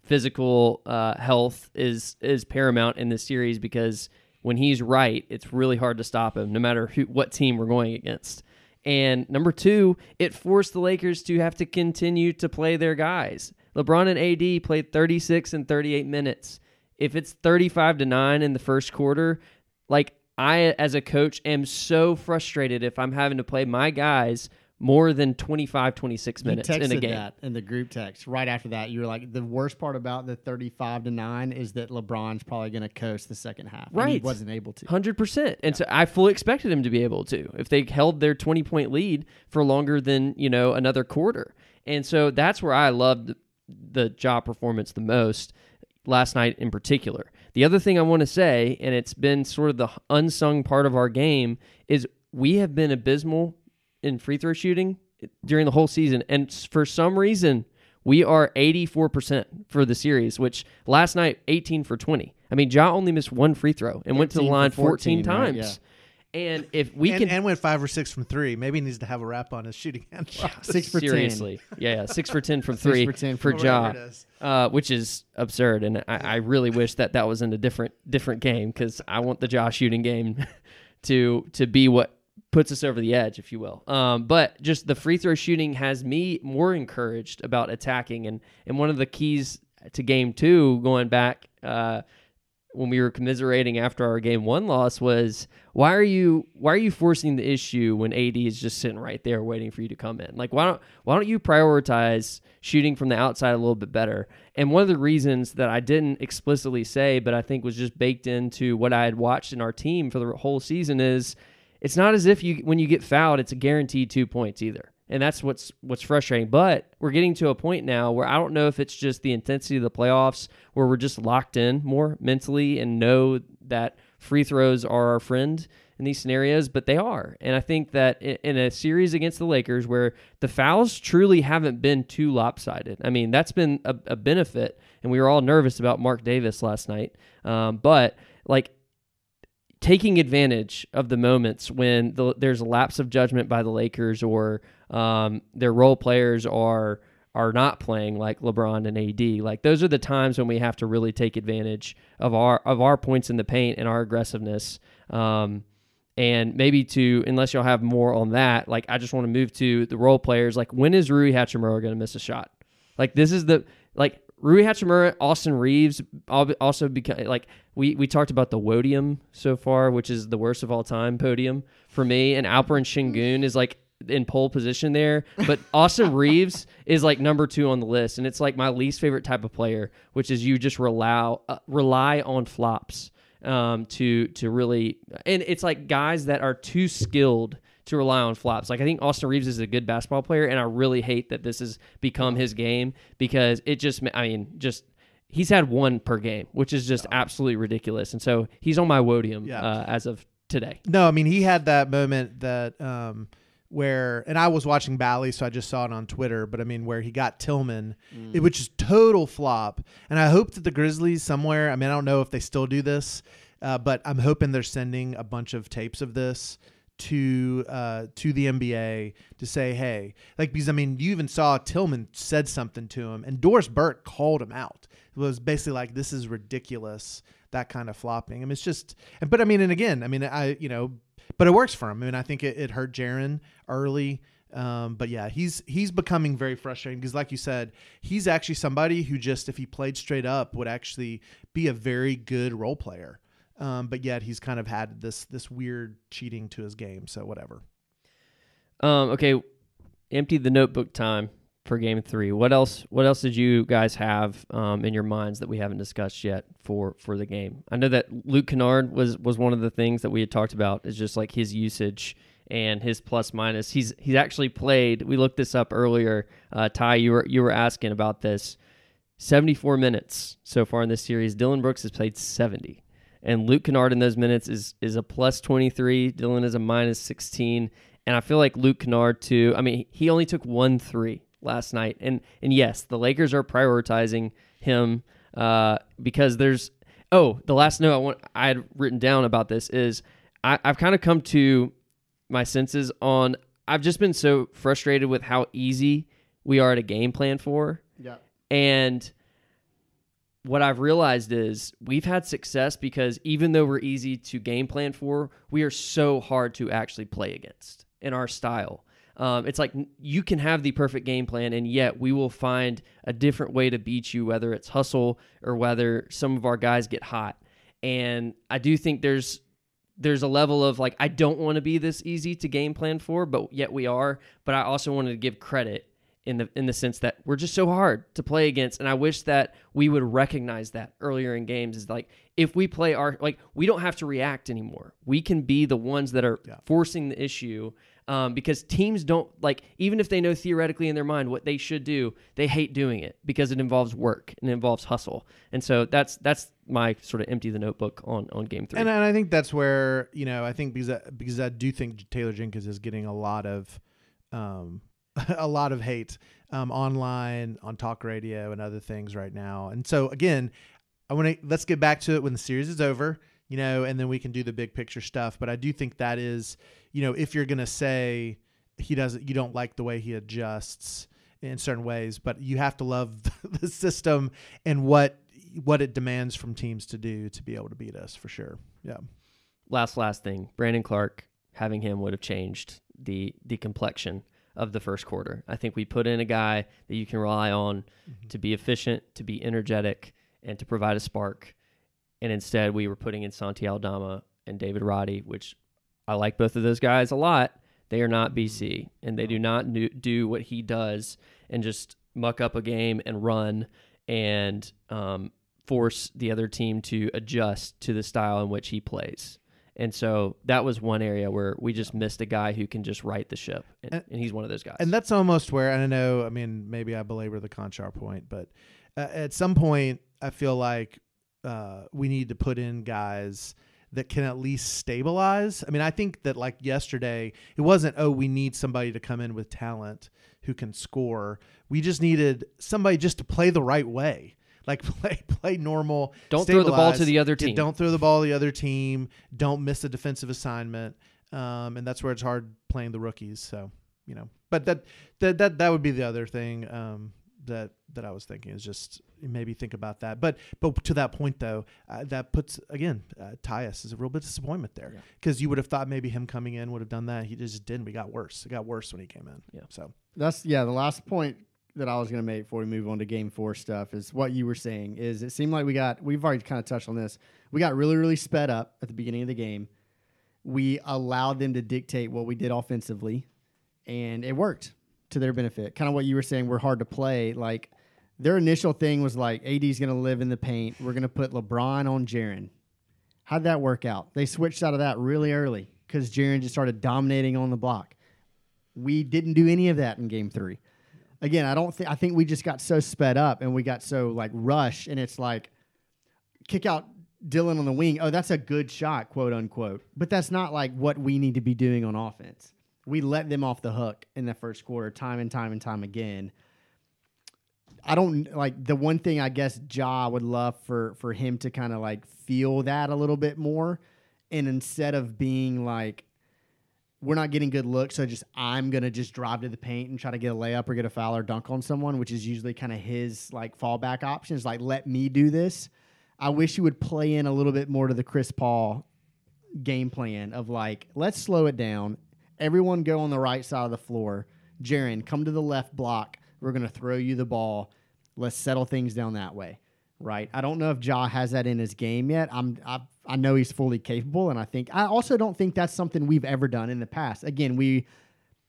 physical uh, health is is paramount in this series because when he's right, it's really hard to stop him, no matter who, what team we're going against. And number two, it forced the Lakers to have to continue to play their guys. LeBron and AD played 36 and 38 minutes. If it's 35 to 9 in the first quarter, like I as a coach am so frustrated if I'm having to play my guys more than 25 26 minutes you texted in a game. that in the group text right after that. You were like, the worst part about the thirty-five to nine is that LeBron's probably going to coast the second half. and he wasn't able to. Hundred percent, and so I fully expected him to be able to if they held their twenty point lead for longer than you know another quarter, and so that's where I loved the job performance the most last night in particular. The other thing I want to say, and it's been sort of the unsung part of our game, is we have been abysmal in free throw shooting during the whole season, and for some reason. We are 84% for the series, which last night 18 for 20. I mean, Ja only missed one free throw and went to the line 14, 14, right? times. And if we and, can and went five or six from three. Maybe he needs to have a wrap on his shooting hand. Six for 10. seriously, yeah, yeah, six for 10 from Six three for 10 for Ja, whatever it is. uh, which is absurd. And I, I really wish that that was in a different different game because I want the Ja shooting game to to be what puts us over the edge, if you will. Um, but just the free throw shooting has me more encouraged about attacking, and and one of the keys to game two, going back uh, when we were commiserating after our game one loss, was why are you why are you forcing the issue when AD is just sitting right there waiting for you to come in? Like why don't why don't you prioritize shooting from the outside a little bit better? And one of the reasons that I didn't explicitly say, but I think was just baked into what I had watched in our team for the whole season is it's not as if you when you get fouled, it's a guaranteed two points either. And that's what's what's frustrating. But we're getting to a point now where I don't know if it's just the intensity of the playoffs where we're just locked in more mentally and know that free throws are our friend in these scenarios, but they are. And I think that in a series against the Lakers where the fouls truly haven't been too lopsided, I mean, that's been a, a benefit. And we were all nervous about Marc Davis last night. Um, but like taking advantage of the moments when the, there's a lapse of judgment by the Lakers or um, their role players are are not playing like LeBron and AD. Like those are the times when we have to really take advantage of our of our points in the paint and our aggressiveness. Um, and maybe to unless y'all have more on that, like I just want to move to the role players. Like when is Rui Hachimura going to miss a shot? Like this is the like Rui Hachimura, Austin Reaves also become like we we talked about the Wodium so far, which is the worst of all time podium for me, and Alperen Sengun is like in pole position there, but Austin Reaves is like number two on the list, and it's like my least favorite type of player, which is you just rely uh, rely on flops um, to to really, and it's like guys that are too skilled to rely on flops. Like I think Austin Reaves is a good basketball player, and I really hate that this has become his game because it just, I mean, just he's had one per game, which is just absolutely ridiculous, and so he's on my Wodium Yeah. uh, as of today. No, I mean he had that moment that um where and I was watching Bally, so I just saw it on Twitter, but I mean where he got Tillman, it, which is total flop. And I hope that the Grizzlies somewhere, I mean I don't know if they still do this, uh, but I'm hoping they're sending a bunch of tapes of this to uh to the NBA to say, hey, like because I mean you even saw Tillman said something to him and Doris Burke called him out. It was basically like this is ridiculous that kind of flopping. I mean, it's just, but I mean, and again, I mean, I, you know, but it works for him. I mean, I think it, it hurt Jaren early. Um, but yeah, he's he's becoming very frustrating because, like you said, he's actually somebody who just, if he played straight up, would actually be a very good role player. Um, but yet he's kind of had this this weird cheating to his game. So whatever. Um, okay, empty the notebook time for game three. What else? What else did you guys have um, in your minds that we haven't discussed yet for for the game? I know that Luke Kennard was was one of the things that we had talked about. Is just like his usage and his plus minus. He's he's actually played. We looked this up earlier. Uh, Ty, you were you were asking about this. 74 minutes so far in this series. Dillon Brooks has played 70. And Luke Kennard in those minutes is is a plus 23. Dillon is a minus 16. And I feel like Luke Kennard too. I mean, he only took one three last night. And and yes, the Lakers are prioritizing him uh, because there's oh, the last note I want I had written down about this is I, I've kind of come to my senses on I've just been so frustrated with how easy we are to game plan for. Yeah. And what I've realized is we've had success because even though we're easy to game plan for, we are so hard to actually play against in our style. Um, it's like you can have the perfect game plan, and yet we will find a different way to beat you, whether it's hustle or whether some of our guys get hot. And I do think there's there's a level of like I don't want to be this easy to game plan for, but yet we are. But I also wanted to give credit in the in the sense that we're just so hard to play against, and I wish that we would recognize that earlier in games. Is like if we play our like we don't have to react anymore. We can be the ones that are forcing the issue. Um, because teams don't like even if they know theoretically in their mind what they should do, they hate doing it because it involves work and it involves hustle. And so that's that's my sort of empty the notebook on on game three. And, and I think that's where you know I think because I, because I do think Taylor Jenkins is getting a lot of um, a lot of hate um, online on talk radio and other things right now. And so again, I want to let's get back to it when the series is over, you know, and then we can do the big picture stuff. But I do think that is, you know, if you're gonna say he doesn't, you don't like the way he adjusts in certain ways, but you have to love the system and what what it demands from teams to do to be able to beat us for sure. Yeah. last last thing brandon clarke having him would have changed the the complexion of the first quarter. I think we put in a guy that you can rely on to be efficient to be energetic and to provide a spark. And instead we were putting in santi aldama and david roddy which i like both of those guys a lot. They are not bc and they do not do, do what he does and just muck up a game and run and um, force the other team to adjust to the style in which he plays. And so that was one area where we just missed a guy who can just right the ship, and, And- and he's one of those guys. And that's almost where I know. I mean, maybe I belabor the Konchar point, but uh, at some point, I feel like uh, we need to put in guys that can at least stabilize. I mean, I think that like yesterday, it wasn't, oh, we need somebody to come in with talent who can score. We just needed somebody just to play the right way. Like play play normal. Don't throw the ball to the other Yeah, team. don't throw the ball to the other team. Don't miss a defensive assignment. Um, and that's where it's hard playing the rookies. So you know, but that that that that would be the other thing um, that that I was thinking is just maybe think about that. But but to that point though, uh, that puts again uh, Tyus is a real bit disappointment there because you would have thought maybe him coming in would have done that. He just didn't. We got worse. It got worse when he came in. Yeah. So That's yeah. The last point that I was going to make before we move on to game four stuff is what you were saying. Is it seemed like we got we've already kind of touched on this. We got really really sped up at the beginning of the game. We allowed them to dictate what we did offensively, and it worked to their benefit. Kind of what you were saying. We're hard to play. Like their initial thing was like AD's going to live in the paint. We're going to put LeBron on Jaren. How'd that work out? They switched out of that really early because Jaren just started dominating on the block. We didn't do any of that in game three. Again, I don't think I think we just got so sped up and we got so like rush and it's like kick out Dillon on the wing. Oh, that's a good shot, quote unquote. But that's not like what we need to be doing on offense. We let them off the hook in the first quarter time and time and time again. I don't like the one thing I guess Ja would love for for him to kind of like feel that a little bit more and instead of being like we're not getting good looks, so just I'm gonna just drive to the paint and try to get a layup or get a foul or dunk on someone, which is usually kind of his like fallback options. Like let me do this. I wish you would play in a little bit more to the Chris Paul game plan of like let's slow it down. Everyone go on the right side of the floor. Jaren, come to the left block. We're gonna throw you the ball. Let's settle things down that way. Right. I don't know if Ja has that in his game yet. I'm I, I know he's fully capable, and I think I also don't think that's something we've ever done in the past. Again, we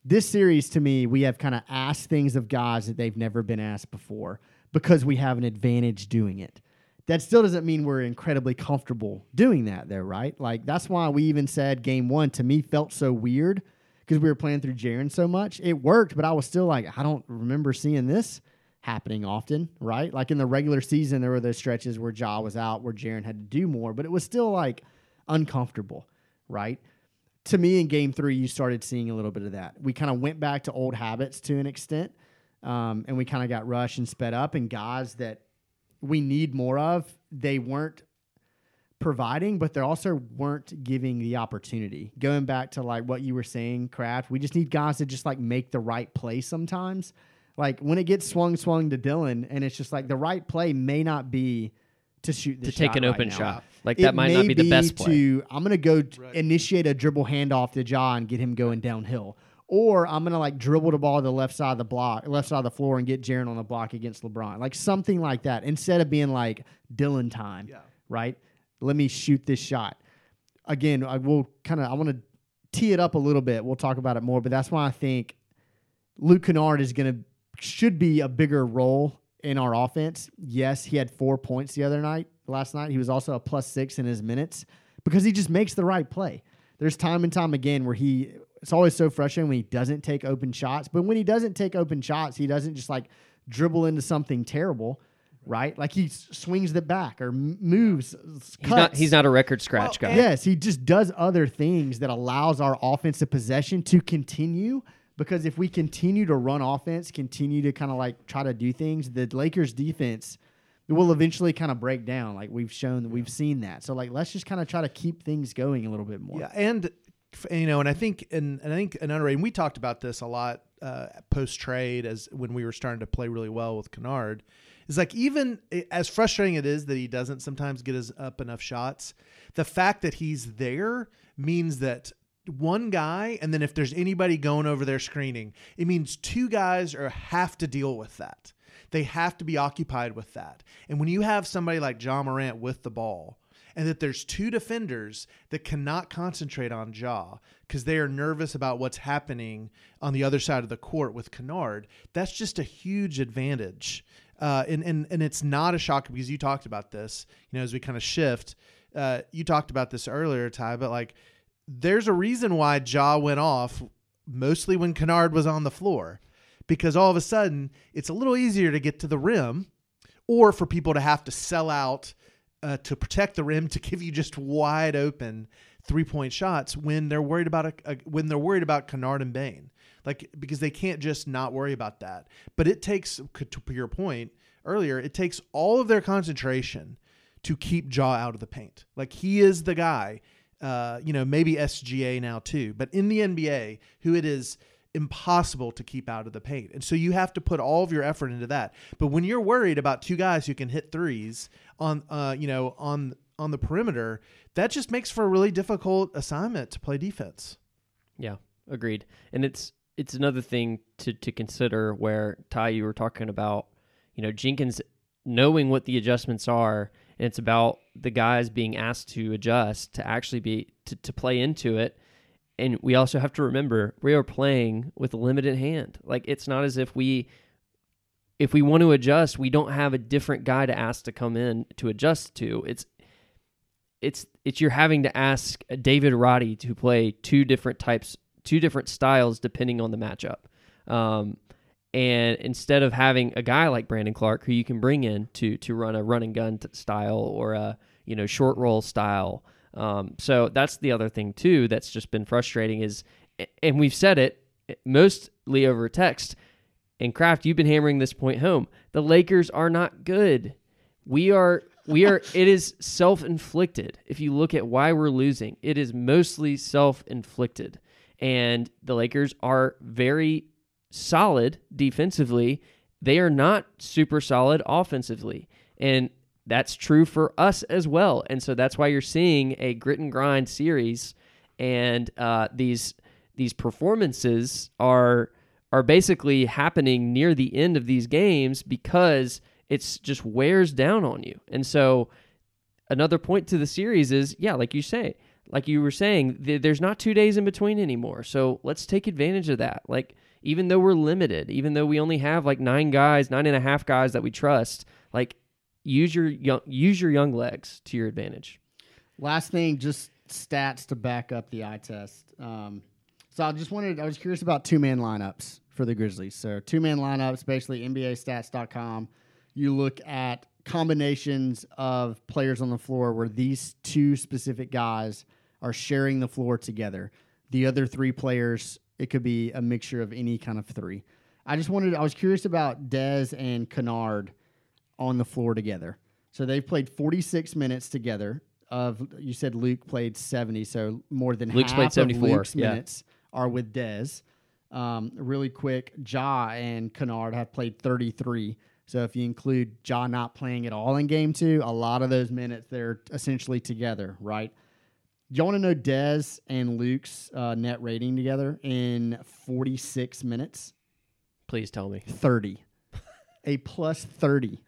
this series to me, we have kind of asked things of guys that they've never been asked before because we have an advantage doing it. That still doesn't mean we're incredibly comfortable doing that, though, right? Like that's why we even said game one to me felt so weird because we were playing through Jaren so much. It worked, but I was still like, I don't remember seeing this happening often, right? Like in the regular season, there were those stretches where Ja was out, where Jaren had to do more, but it was still like uncomfortable, right? To me, in game three, you started seeing a little bit of that. We kind of went back to old habits to an extent, um, and we kind of got rushed and sped up, and guys that we need more of, they weren't providing, but they also weren't giving the opportunity. Going back to like what you were saying, Craft, we just need guys to just like make the right play sometimes. Like when it gets swung, swung to Dillon, and it's just like the right play may not be to shoot to this take an right open now. shot. Like It that might not may be the best play. To I'm gonna go Right. initiate a dribble handoff to Ja and get him going downhill, or I'm gonna like dribble the ball to the left side of the block, left side of the floor, and get Jaren on the block against LeBron, like something like that. Instead of being like Dillon time, Yeah. right? Let me shoot this shot. Again, I will kind of I want to tee it up a little bit. We'll talk about it more, but that's why I think Luke Kennard is going to should be a bigger role in our offense. Yes, he had four points the other night. Last night, he was also a plus six in his minutes because he just makes the right play. There's time and time again where he. It's always so frustrating when he doesn't take open shots, but when he doesn't take open shots, he doesn't just like dribble into something terrible, right? Like he swings the back or moves. s- He's not. He's not a record scratch Well, guy. Yes, he just does other things that allows our offensive possession to continue. Because if we continue to run offense, continue to kind of like try to do things, the Lakers defense will eventually kind of break down. Like we've shown, we've seen that. So like, let's just kind of try to keep things going a little bit more. Yeah, and you know, and I think, and, and I think an underrated. And we talked about this a lot uh, post trade as when we were starting to play really well with Kennard. Is like even as frustrating it is that he doesn't sometimes get us up enough shots. The fact that he's there means that one guy, and then if there's anybody going over their screening, it means two guys are have to deal with that. They have to be occupied with that. And when you have somebody like Ja Morant with the ball, and that there's two defenders that cannot concentrate on Ja because they are nervous about what's happening on the other side of the court with Kennard. That's just a huge advantage. Uh, and, and, and it's not a shock because you talked about this, you know, as we kind of shift. Uh, you talked about this earlier, Ty, but like there's a reason why Ja went off mostly when Kennard was on the floor because all of a sudden it's a little easier to get to the rim or for people to have to sell out uh, to protect the rim to give you just wide open three point shots when they're worried about a, a, when they're worried about Kennard and Bane, like because they can't just not worry about that. But it takes to your point earlier, it takes all of their concentration to keep Ja out of the paint. Like he is the guy. Uh, you know, maybe SGA now too, but in the NBA, who it is impossible to keep out of the paint. And so you have to put all of your effort into that. But when you're worried about two guys who can hit threes on uh, you know, on on the perimeter, that just makes for a really difficult assignment to play defense. Yeah, agreed. And it's it's another thing to to consider where Ty you were talking about, you know, Jenkins knowing what the adjustments are and it's about the guys being asked to adjust to actually be to, to play into it. And we also have to remember we are playing with a limited hand. Like it's not as if we if we want to adjust we don't have a different guy to ask to come in to adjust to. It's it's it's you're having to ask David Roddy to play two different types, two different styles depending on the matchup. Um, and instead of having a guy like Brandon Clarke who you can bring in to to run a run and gun t- style or a you know short roll style, um, so that's the other thing too that's just been frustrating is, and we've said it mostly over text. And Craft, you've been hammering this point home. The Lakers are not good. We are we are it is self-inflicted if you look at why we're losing it is mostly self-inflicted and the lakers are very solid defensively they are not super solid offensively and that's true for us as well and so that's why you're seeing a grit and grind series and uh, these these performances are are basically happening near the end of these games because it's just wears down on you. And so another point to the series is, yeah, like you say, like you were saying, th- there's not two days in between anymore. So let's take advantage of that. Like even though we're limited, even though we only have like nine guys, nine and a half guys that we trust, like use your young, use your young legs to your advantage. Last thing, just stats to back up the eye test. Um, so I just wanted, I was curious about two man lineups for the Grizzlies. So two man lineups, basically NBAstats.com you look at combinations of players on the floor where these two specific guys are sharing the floor together. The other three players, it could be a mixture of any kind of three. I just wanted, I was curious about Dez and Kennard on the floor together. So they've played 46 minutes together. Of you said Luke played 70, so more than Luke's half played 74, of Luke's yeah. minutes are with Dez. Um, really quick, Ja and Kennard have played 33. So if you include Ja not playing at all in game two, a lot of those minutes they're essentially together, right? You want to know Dez and Luke's uh, net rating together in 46 minutes? Please tell me. 30. a plus 30.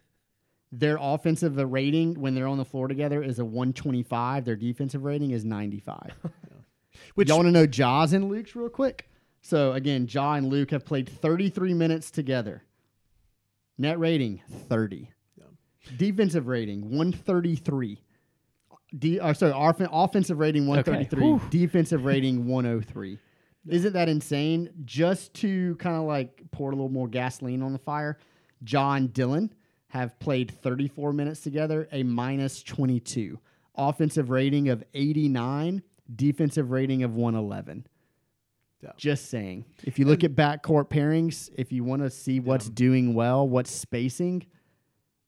Their offensive rating when they're on the floor together is a 125. Their defensive rating is 95. Which Y'all want to know Ja's and Luke's real quick? So again, Ja and Luke have played 33 minutes together. Net rating 30. Defensive rating 133. D, uh, sorry, off- offensive rating 133. Whew. Defensive rating 103. Isn't that insane? Just to kind of like pour a little more gasoline on the fire, John Dillon have played 34 minutes together, a minus 22. Offensive rating of 89, defensive rating of 111. Yeah. Just saying. If you look at backcourt pairings, if you want to see what's doing well, what's spacing,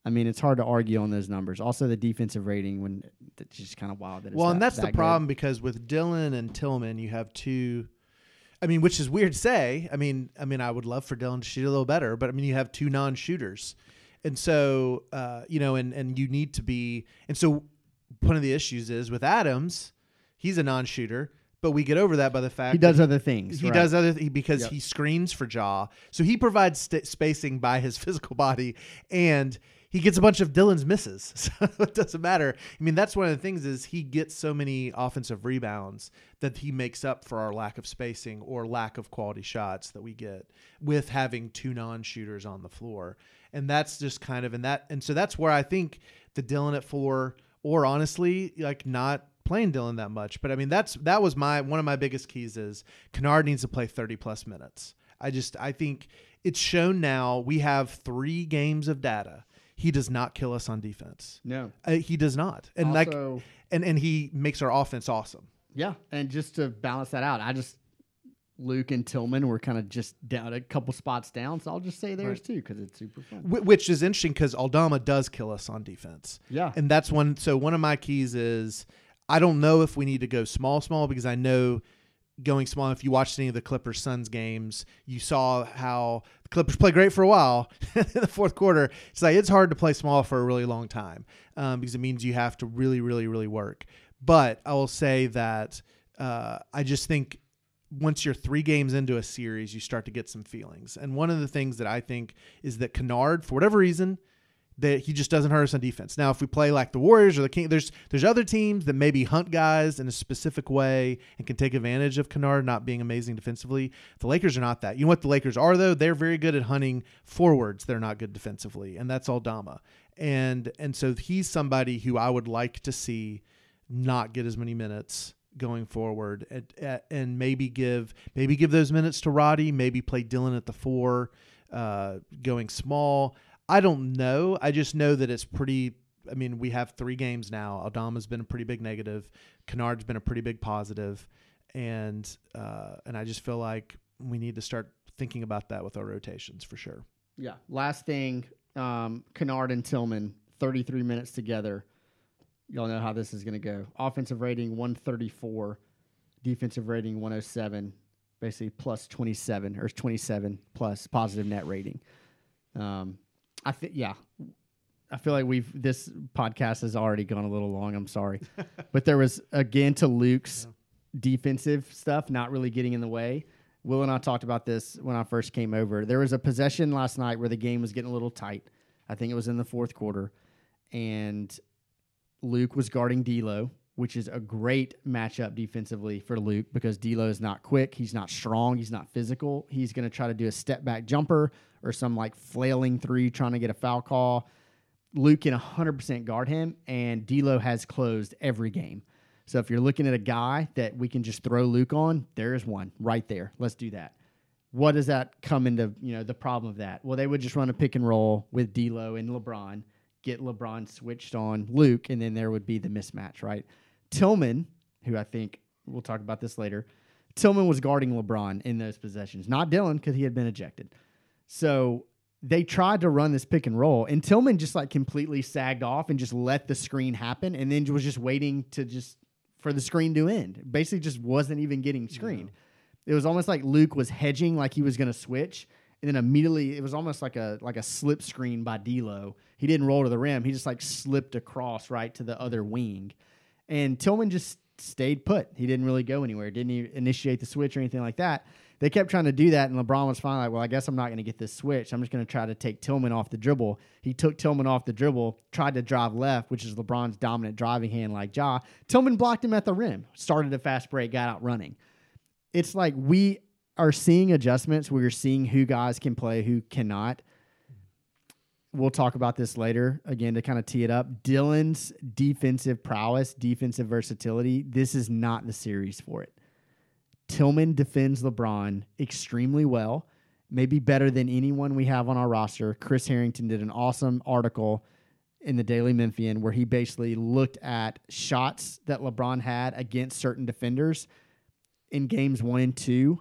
I mean, it's hard to argue on those numbers. Also, the defensive rating when it's just kind of wild. That it's well, and that- that's the good. problem because with Dillon and Tillman, you have two. I mean, which is weird to say. I mean, I mean, I would love for Dillon to shoot a little better, but I mean, you have two non-shooters, and so uh, you know, and and you need to be. And so, one of the issues is with Adams, he's a non-shooter, but we get over that by the fact He does other things. he right. does other th- because Yep. he screens for Ja, so he provides st- spacing by his physical body, and he gets a bunch of Dillon's misses. So it doesn't matter. I mean, that's one of the things is he gets so many offensive rebounds that he makes up for our lack of spacing or lack of quality shots that we get with having two non-shooters on the floor, and that's just kind of and that and so that's where I think the Dillon at four or honestly like not playing Dillon that much. But I mean, that's that was my one of my biggest keys is Kennard needs to play 30 plus minutes. I just I think it's shown now we have three games of data. He does not kill us on defense. No. Uh, he does not, and like, and and he makes our offense awesome. Yeah, and just to balance that out, I just Luke and Tillman were kind of just down a couple spots down, so I'll just say theirs Right. too because it's super fun. Wh- which is interesting because Aldama does kill us on defense. Yeah, And that's one. So one of my keys is I don't know if we need to go small, small because I know going small. If you watched any of the Clippers Suns games, you saw how the Clippers play great for a while in the fourth quarter. It's like it's hard to play small for a really long time um, because it means you have to really, really, really work. But I will say that uh, I just think once you're three games into a series, you start to get some feelings. And one of the things that I think is that Kennard, for whatever reason, that he just doesn't hurt us on defense. Now, if we play like the Warriors or the King, there's there's other teams that maybe hunt guys in a specific way and can take advantage of Kennard not being amazing defensively. The Lakers are not that. You know what the Lakers are though? They're very good at hunting forwards. They're not good defensively, and that's Aldama. And and so he's somebody who I would like to see not get as many minutes going forward and, and maybe give maybe give those minutes to Roddy maybe play Dillon at the four uh, going small I don't know I just know that it's pretty I mean we have three games now Aldama's been a pretty big negative Kennard's been a pretty big positive and uh, and I just feel like we need to start thinking about that with our rotations for sure yeah. Last thing, um, Kennard and Tillman, thirty-three minutes together. Y'all know how this is going to go. Offensive rating one thirty-four, defensive rating one hundred seven, basically plus twenty-seven or twenty-seven plus positive net rating. Um, I think yeah. I feel like we've this podcast has already gone a little long. I'm sorry, but there was again to Luke's defensive stuff not really getting in the way. Will and I talked about this when I first came over. There was a possession last night where the game was getting a little tight. I think it was in the fourth quarter, and Luke was guarding D'Lo, which is a great matchup defensively for Luke because D'Lo is not quick, he's not strong, he's not physical. He's going to try to do a step back jumper or some like flailing three trying to get a foul call. Luke can 100% guard him, and D'Lo has closed every game. So if you're looking at a guy that we can just throw Luke on, there's one right there. Let's do that. What does that come into? You know, the problem of that. Well, they would just run a pick and roll with D'Lo and LeBron, get LeBron switched on Luke, and then there would be the mismatch, right? Tillman, who I think we'll talk about this later, Tillman was guarding LeBron in those possessions, not Dillon because he had been ejected. So they tried to run this pick and roll, and Tillman just like completely sagged off and just let the screen happen, and then was just waiting to just for the screen to end. Basically, just wasn't even getting screened. It was almost like Luke was hedging, like he was going to switch, and then immediately it was almost like a like a slip screen by D'Lo. He didn't roll to the rim; he just like slipped across right to the other wing, and Tillman just stayed put. He didn't really go anywhere. Didn't e- initiate the switch or anything like that. They kept trying to do that, and LeBron was finally like, "Well, I guess I'm not going to get this switch. I'm just going to try to take Tillman off the dribble." He took Tillman off the dribble, tried to drive left, which is LeBron's dominant driving hand, like Ja. Tillman blocked him at the rim, started a fast break, got out running. It's like we are seeing adjustments. We're seeing who guys can play, who cannot. We'll talk about this later again to kind of tee it up. Dillon's defensive prowess, defensive versatility. This is not the series for it. Tillman defends LeBron extremely well, maybe better than anyone we have on our roster. Chris Herrington did an awesome article in the Daily Memphian where he basically looked at shots that LeBron had against certain defenders in games one and two,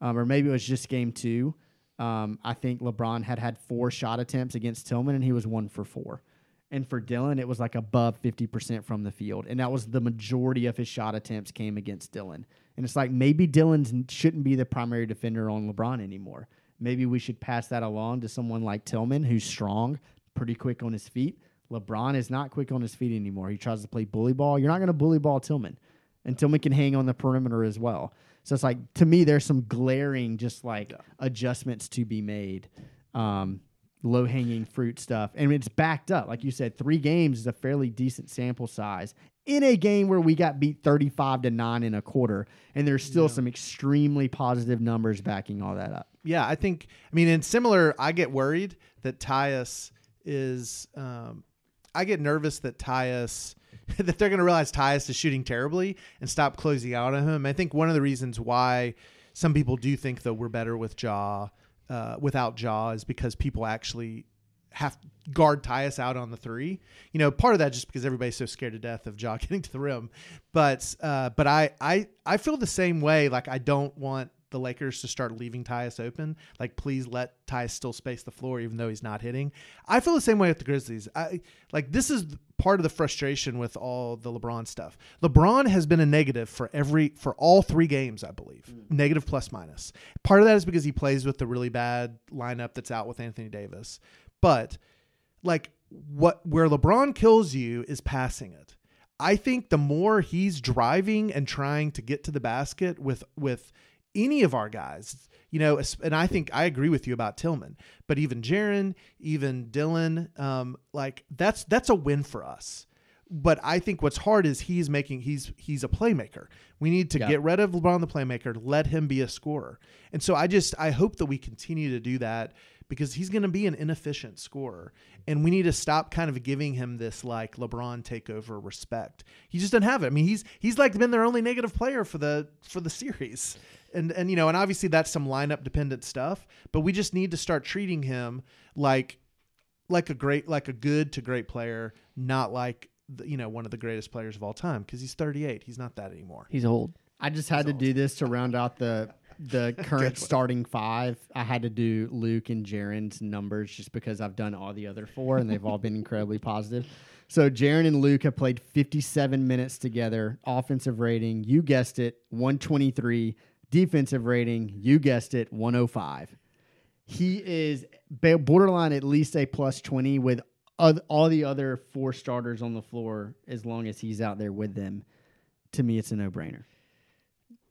um, or maybe it was just game two. Um, I think LeBron had had four shot attempts against Tillman, and he was one for four. And for Dillon, it was like above 50% from the field. And that was the majority of his shot attempts came against Dillon. And it's like maybe Dillon shouldn't be the primary defender on LeBron anymore. Maybe we should pass that along to someone like Tillman, who's strong, pretty quick on his feet. LeBron is not quick on his feet anymore. He tries to play bully ball. You're not going to bully ball Tillman. And Tillman can hang on the perimeter as well. So it's like, to me, there's some glaring, just like adjustments to be made. Um, low hanging fruit stuff. And it's backed up. Like you said, three games is a fairly decent sample size in a game where we got beat 35 to 9 in a quarter. And there's still some extremely positive numbers backing all that up. Yeah, I think. I mean, in similar, I get worried that Tyus is. Um, I get nervous that Tyus that they're going to realize Tyus is shooting terribly and stop closing out on him. I think one of the reasons why some people do think that we're better with Ja uh, without Ja is because people actually have guard Tyus out on the three. You know, part of that just because everybody's so scared to death of Ja getting to the rim. But uh, but I I I feel the same way. Like I don't want the Lakers to start leaving Tyus open. Like, please let Tyus still space the floor, even though he's not hitting. I feel the same way with the Grizzlies. I like this is part of the frustration with all the LeBron stuff. LeBron has been a negative for every for all three games, I believe, mm. negative plus minus. Part of that is because he plays with the really bad lineup that's out with Anthony Davis, but like what where LeBron kills you is passing it. I think the more he's driving and trying to get to the basket with with any of our guys, you know, and I think I agree with you about Tillman, but even Jaren, even Dillon, um, like that's that's a win for us. But I think what's hard is he's making he's he's a playmaker. We need to Yeah. get rid of LeBron the playmaker, let him be a scorer. And so I just I hope that we continue to do that because he's going to be an inefficient scorer and we need to stop kind of giving him this like LeBron takeover respect. He just doesn't have it. I mean, he's he's like been their only negative player for the for the series. And and you know, and obviously that's some lineup dependent stuff, but we just need to start treating him like like a great like a good to great player, not like the, you know, one of the greatest players of all time because he's 38. He's not that anymore. He's old. I just had to do this to round out the the current starting five. I had to do Luke and Jaren's numbers just because I've done all the other four and they've all been incredibly positive. So Jaren and Luke have played 57 minutes together. Offensive rating, you guessed it, 123. Defensive rating, you guessed it, 105. He is borderline at least a plus 20 with all the other four starters on the floor as long as he's out there with them. To me, it's a no brainer.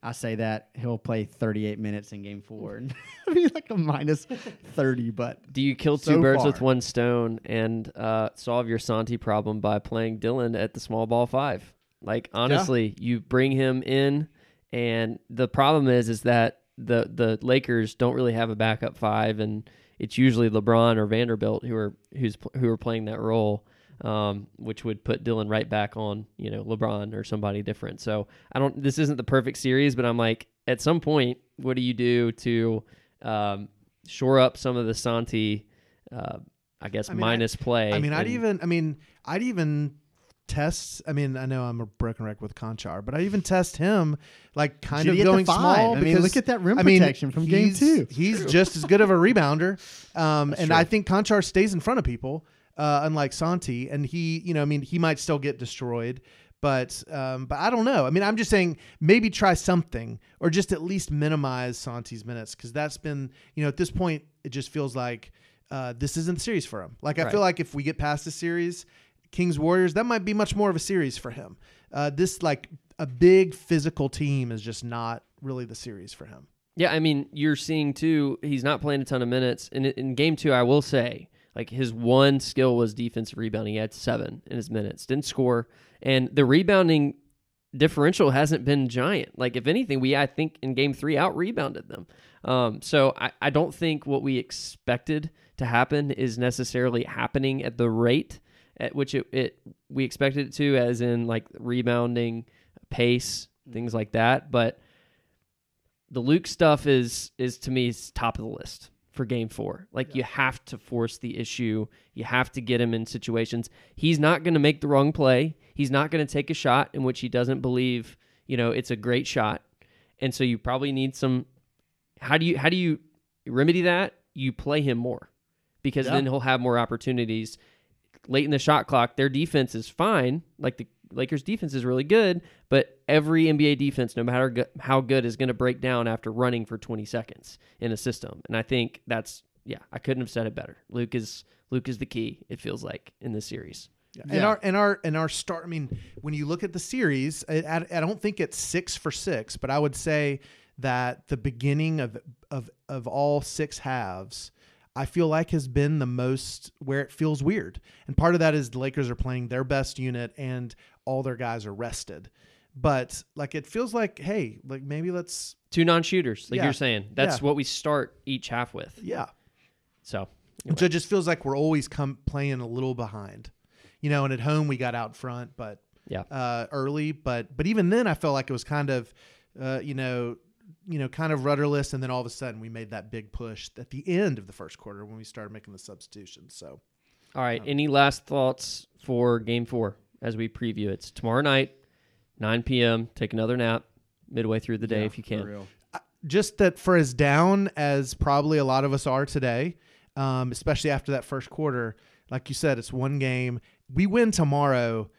I say that he'll play 38 minutes in game four and be like a minus 30, but Do you kill two So birds with one stone and uh, solve your Santi problem by playing Dillon at the small ball five? Like honestly, you bring him in, and the problem is is that the the Lakers don't really have a backup five, and it's usually LeBron or Vanderbilt who are who's who are playing that role. Um, which would put Dillon right back on, you know, LeBron or somebody different. So I don't. This isn't the perfect series, but I'm like, at some point, what do you do to um, shore up some of the Santi, uh, I guess, I mean, I- minus play. I mean, I'd even I mean, I'd even test I mean, I know I'm a broken record with Konchar, but I even test him like kind Giddy of going five. small I mean, look at that rim I mean, protection from game two. He's just as good of a rebounder. Um, and true. I think Konchar stays in front of people, uh, unlike Santi. And he, you know, I mean, he might still get destroyed. But um, but I don't know. I mean, I'm just saying maybe try something or just at least minimize Santi's minutes because that's been you know at this point it just feels like uh, this isn't the series for him. Like I Right. feel like if we get past the series, Kings Warriors, that might be much more of a series for him. Uh, this like a big physical team is just not really the series for him. Yeah, I mean, you're seeing too. He's not playing a ton of minutes, and in, in game two, I will say, like his one skill was defensive rebounding. He had seven in his minutes, didn't score, and the rebounding differential hasn't been giant. Like if anything, we I think in game three out rebounded them. Um, so I, I don't think what we expected to happen is necessarily happening at the rate at which it, it we expected it to, as in like rebounding pace, things like that. But the Luke stuff is is to me is top of the list for game four. Like you have to force the issue. You have to get him in situations. He's not going to make the wrong play. He's not going to take a shot in which he doesn't believe, you know, it's a great shot. And so you probably need some how do you how do you remedy that? You play him more. Because Yeah. then he'll have more opportunities. Late in the shot clock, their defense is fine. Like the Lakers defense is really good, but every NBA defense, no matter go- how good, is going to break down after running for 20 seconds in a system. And I think that's yeah, I couldn't have said it better. Luke is Luke is the key. It feels like in this series. And Yeah. our and our and our start. I mean, when you look at the series, I, I, I don't think it's six for six, but I would say that the beginning of of of all six halves, I feel like has been the most where it feels weird. And part of that is the Lakers are playing their best unit and all their guys are rested. But like it feels like, hey, like maybe let's Two non-shooters, like Yeah. you're saying. That's Yeah. what we start each half with. yeah. So And So it just feels like we're always come playing a little behind. You know, and at home we got out front, but yeah, uh, early, but but even then, I felt like it was kind of, uh, you know, you know, kind of rudderless, and then all of a sudden we made that big push at the end of the first quarter when we started making the substitutions. So All right. Any last thoughts for game four as we preview? It's tomorrow night, 9 p.m. Take another nap midway through the day Yeah, if you can. real. just that for as down as probably a lot of us are today, um, especially after that first quarter, like you said, it's one game. We win tomorrow.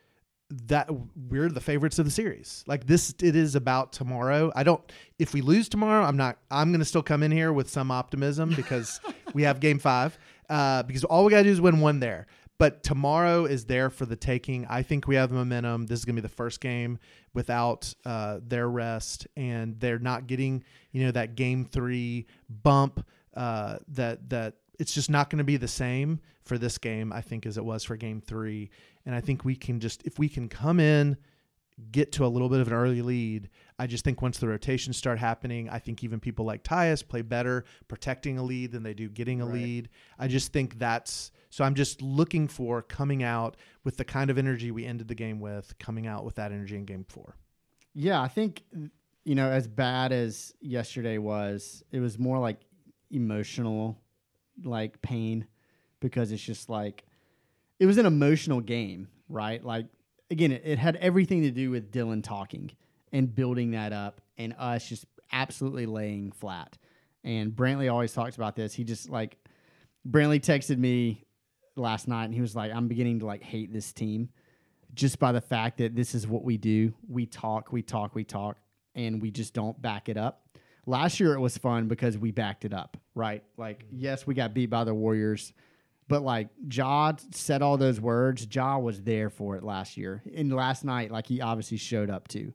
That we're the favorites of the series. Like this, it is about tomorrow. I don't. If we lose tomorrow, I'm not. I'm going to still come in here with some optimism because we have game five. Uh, because all we got to do is win one there. But tomorrow is there for the taking. I think we have momentum. This is going to be the first game without uh, their rest, and they're not getting you know that game three bump. Uh, that that it's just not going to be the same for this game. I think as it was for game three, and I think we can just if we can come in, get to a little bit of an early lead. I just think once the rotations start happening, I think even people like Tyus play better protecting a lead than they do getting a Right. lead. I just think that's so. I'm just looking for coming out with the kind of energy we ended the game with, coming out with that energy in game four. Yeah, I think you know, as bad as yesterday was, it was more like emotional, like pain, because it's just like it was an emotional game, right? Like again, it, it had everything to do with Dillon talking and building that up, and us just absolutely laying flat. And Brantley always talks about this. He just like Brantley texted me last night, and he was like, "I'm beginning to like hate this team." just by the fact that this is what we do. We talk, we talk, we talk, and we just don't back it up. Last year it was fun because we backed it up, right? Like, mm-hmm. yes, we got beat by the Warriors, but like Ja said all those words. Ja was there for it last year. And last night, like he obviously showed up too.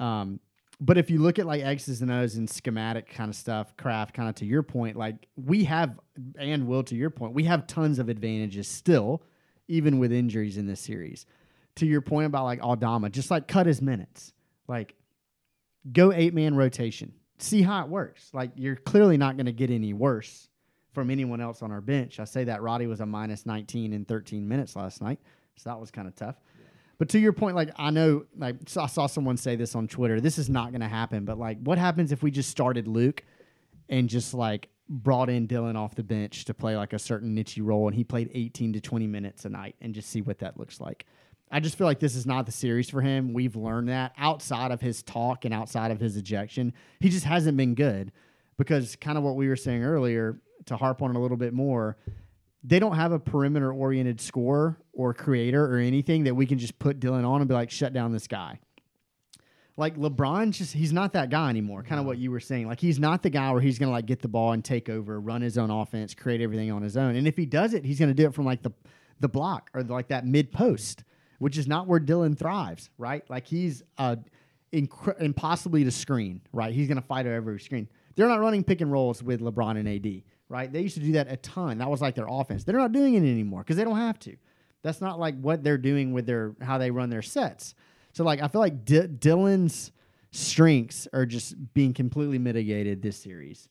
Um, but if you look at like X's and O's and schematic kind of stuff, craft kind of to your point, like we have, and will to your point, we have tons of advantages still, even with injuries in this series to your point about like Aldama, just like cut his minutes. Like go eight man rotation. See how it works. Like you're clearly not going to get any worse from anyone else on our bench. I say that Roddy was a minus 19 in 13 minutes last night. So that was kind of tough. But to your point, like I know, like I saw someone say this on Twitter. This is not going to happen. But like, what happens if we just started Luke and just like brought in Dillon off the bench to play like a certain niche role, and he played 18 to 20 minutes a night, and just see what that looks like. I just feel like this is not the series for him. We've learned that outside of his talk and outside of his ejection, he just hasn't been good because kind of what we were saying earlier to harp on it a little bit more. They don't have a perimeter oriented scorer or creator or anything that we can just put Dillon on and be like, shut down this guy. Like LeBron, just he's not that guy anymore. Kind of what you were saying. Like he's not the guy where he's gonna like get the ball and take over, run his own offense, create everything on his own. And if he does it, he's gonna do it from like the the block or like that mid post, which is not where Dillon thrives, right? Like he's uh incre- impossibly to screen, right? He's gonna fight over every screen. They're not running pick and rolls with LeBron and AD, right? They used to do that a ton. That was like their offense. They're not doing it anymore because they don't have to. That's not like what they're doing with their how they run their sets. So like I feel like D- Dillon's strengths are just being completely mitigated this series.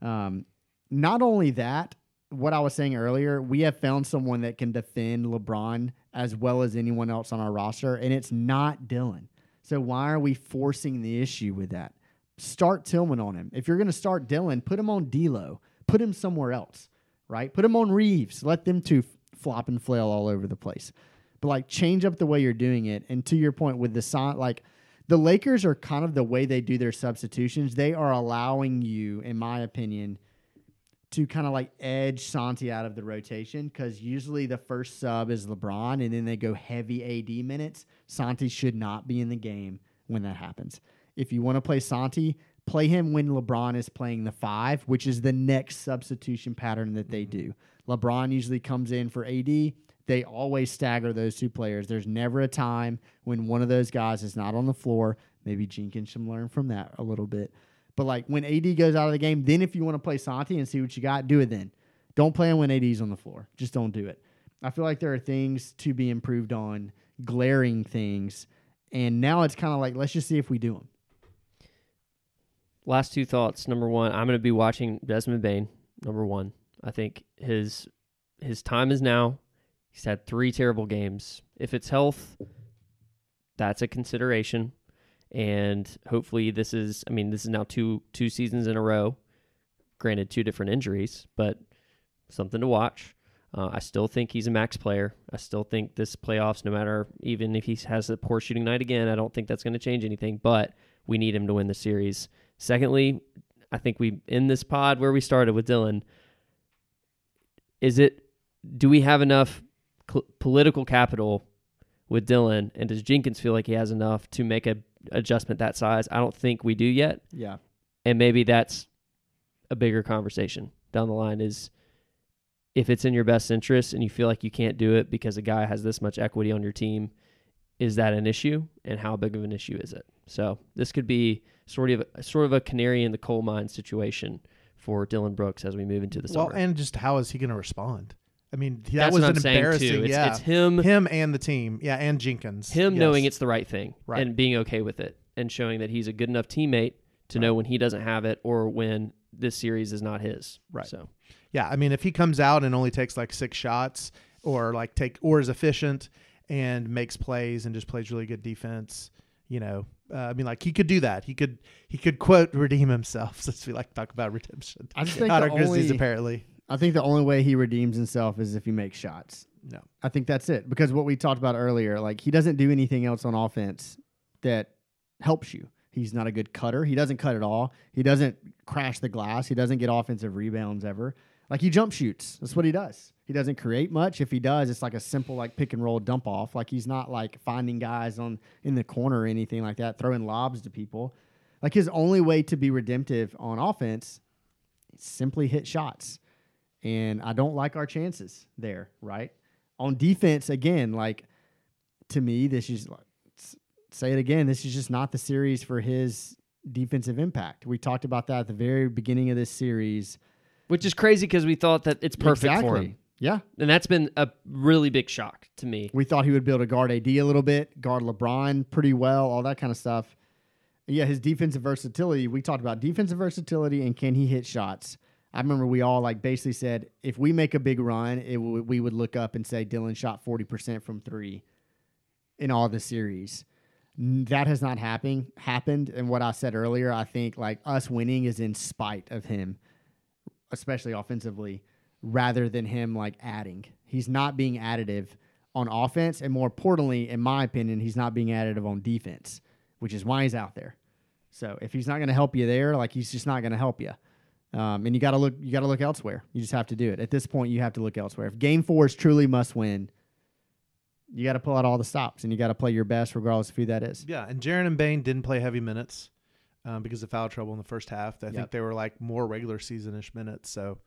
Um, not only that, what I was saying earlier, we have found someone that can defend LeBron as well as anyone else on our roster, and it's not Dillon. So why are we forcing the issue with that? Start Tillman on him. If you're going to start Dillon, put him on D'Lo. Put him somewhere else, right? Put him on Reaves. Let them two flop and flail all over the place. But like change up the way you're doing it. And to your point with the son, like the Lakers are kind of the way they do their substitutions. They are allowing you, in my opinion, to kind of like edge Santi out of the rotation because usually the first sub is LeBron and then they go heavy AD minutes. Santi should not be in the game when that happens. If you want to play Santi, play him when LeBron is playing the five, which is the next substitution pattern that they do. LeBron usually comes in for AD. They always stagger those two players. There's never a time when one of those guys is not on the floor. Maybe Jenkins should learn from that a little bit. But like when AD goes out of the game, then if you want to play Santi and see what you got, do it then. Don't play him when AD's on the floor. Just don't do it. I feel like there are things to be improved on, glaring things, and now it's kind of like let's just see if we do them. Last two thoughts. Number one, I'm going to be watching Desmond Bane. Number one, I think his his time is now. He's had three terrible games. If it's health, that's a consideration, and hopefully this is. I mean, this is now two two seasons in a row. Granted, two different injuries, but something to watch. Uh, I still think he's a max player. I still think this playoffs, no matter even if he has a poor shooting night again, I don't think that's going to change anything. But we need him to win the series. Secondly, I think we in this pod where we started with Dillon. Is it? Do we have enough cl- political capital with Dillon, and does Jenkins feel like he has enough to make a adjustment that size? I don't think we do yet, Yeah. and maybe that's a bigger conversation down the line. Is if it's in your best interest and you feel like you can't do it because a guy has this much equity on your team, is that an issue, and how big of an issue is it? So this could be sort of sort of a canary in the coal mine situation for Dillon Brooks as we move into the Well, summer. and just how is he going to respond? I mean, that That's was an embarrassing. It's, yeah, it's him him and the team. Yeah, and Jenkins. him Yes. knowing it's the right thing Right. and being okay with it and showing that he's a good enough teammate to know when he doesn't have it or when this series is not his. Right. So Yeah, I mean, if he comes out and only takes like six shots, or like take or is efficient and makes plays and just plays really good defense, you know, uh, I mean, like he could do that. He could he could quote redeem himself since we like to talk about redemption. I just think the only- apparently. I think the only way he redeems himself is if he makes shots. No. I think that's it. Because what we talked about earlier, like he doesn't do anything else on offense that helps you. He's not a good cutter. He doesn't cut at all. He doesn't crash the glass. He doesn't get offensive rebounds ever. Like he jump shoots. That's what he does. He doesn't create much. If he does, it's like a simple like pick and roll dump off. Like he's not like finding guys on in the corner or anything like that, throwing lobs to people. Like his only way to be redemptive on offense is simply hit shots and I don't like our chances there, right? On defense, again, like to me, this is s- say it again, this is just not the series for his defensive impact. We talked about that at the very beginning of this series. which is crazy because we thought that it's perfect for him. Yeah. And that's been a really big shock to me. We thought he would be able to guard AD a little bit, guard LeBron pretty well, all that kind of stuff. Yeah, his defensive versatility. We talked about defensive versatility and can he hit shots. I remember we all like basically said if we make a big run, it w- we would look up and say Dillon shot forty percent from three in all the series. That has not happened. Happened, and what I said earlier, I think like us winning is in spite of him, especially offensively, rather than him like adding. He's not being additive on offense, and more importantly, in my opinion, he's not being additive on defense, which is why he's out there. So if he's not going to help you there, like he's just not going to help you. Um, and you got to look. You got to look elsewhere. You just have to do it. At this point, you have to look elsewhere. If Game Four is truly must win, you got to pull out all the stops, and you got to play your best, regardless of who that is. Yeah, and Jaren and Bane didn't play heavy minutes um, because of foul trouble in the first half. I think they were like more regular season-ish minutes. So,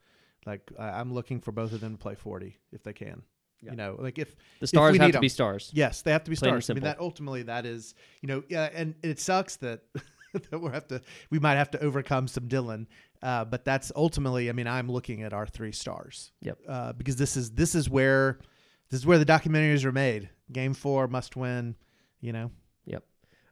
like, I, I'm looking for both of them to play 40 if they can. Yeah. You know, like if The stars we have need to be stars. yes, they have to be Plain stars. I mean, that ultimately that is, you know, yeah, and it sucks that that we have to we might have to overcome some Dillon, uh, but that's ultimately. I mean, I'm looking at our three stars. Yep. Uh, because this is this is where this is where the documentaries are made. Game four must win. You know, Yep.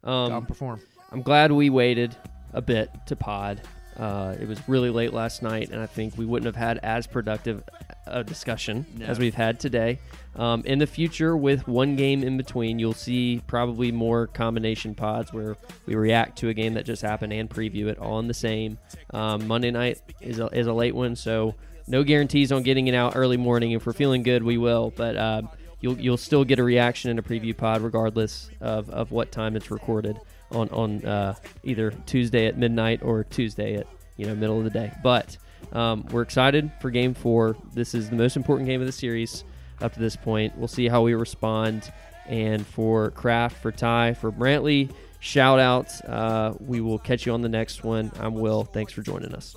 go Um, perform. I'm glad we waited a bit to pod. Uh, it was really late last night, and I think we wouldn't have had as productive a discussion as we've had today. Um, in the future, with one game in between, you'll see probably more combination pods where we react to a game that just happened and preview it all in the same. Um, Monday night is a, is a late one, so no guarantees on getting it out early morning. If we're feeling good, we will, but uh, you'll you'll still get a reaction in a preview pod regardless of, of what time it's recorded on on uh, either Tuesday at midnight or Tuesday at you know middle of the day. But um, we're excited for Game Four. This is the most important game of the series up to this point. We'll see how we respond. And for Craft, for Ty, for Brantley, shout outs. Uh, we will catch you on the next one. I'm Will. Thanks for joining us.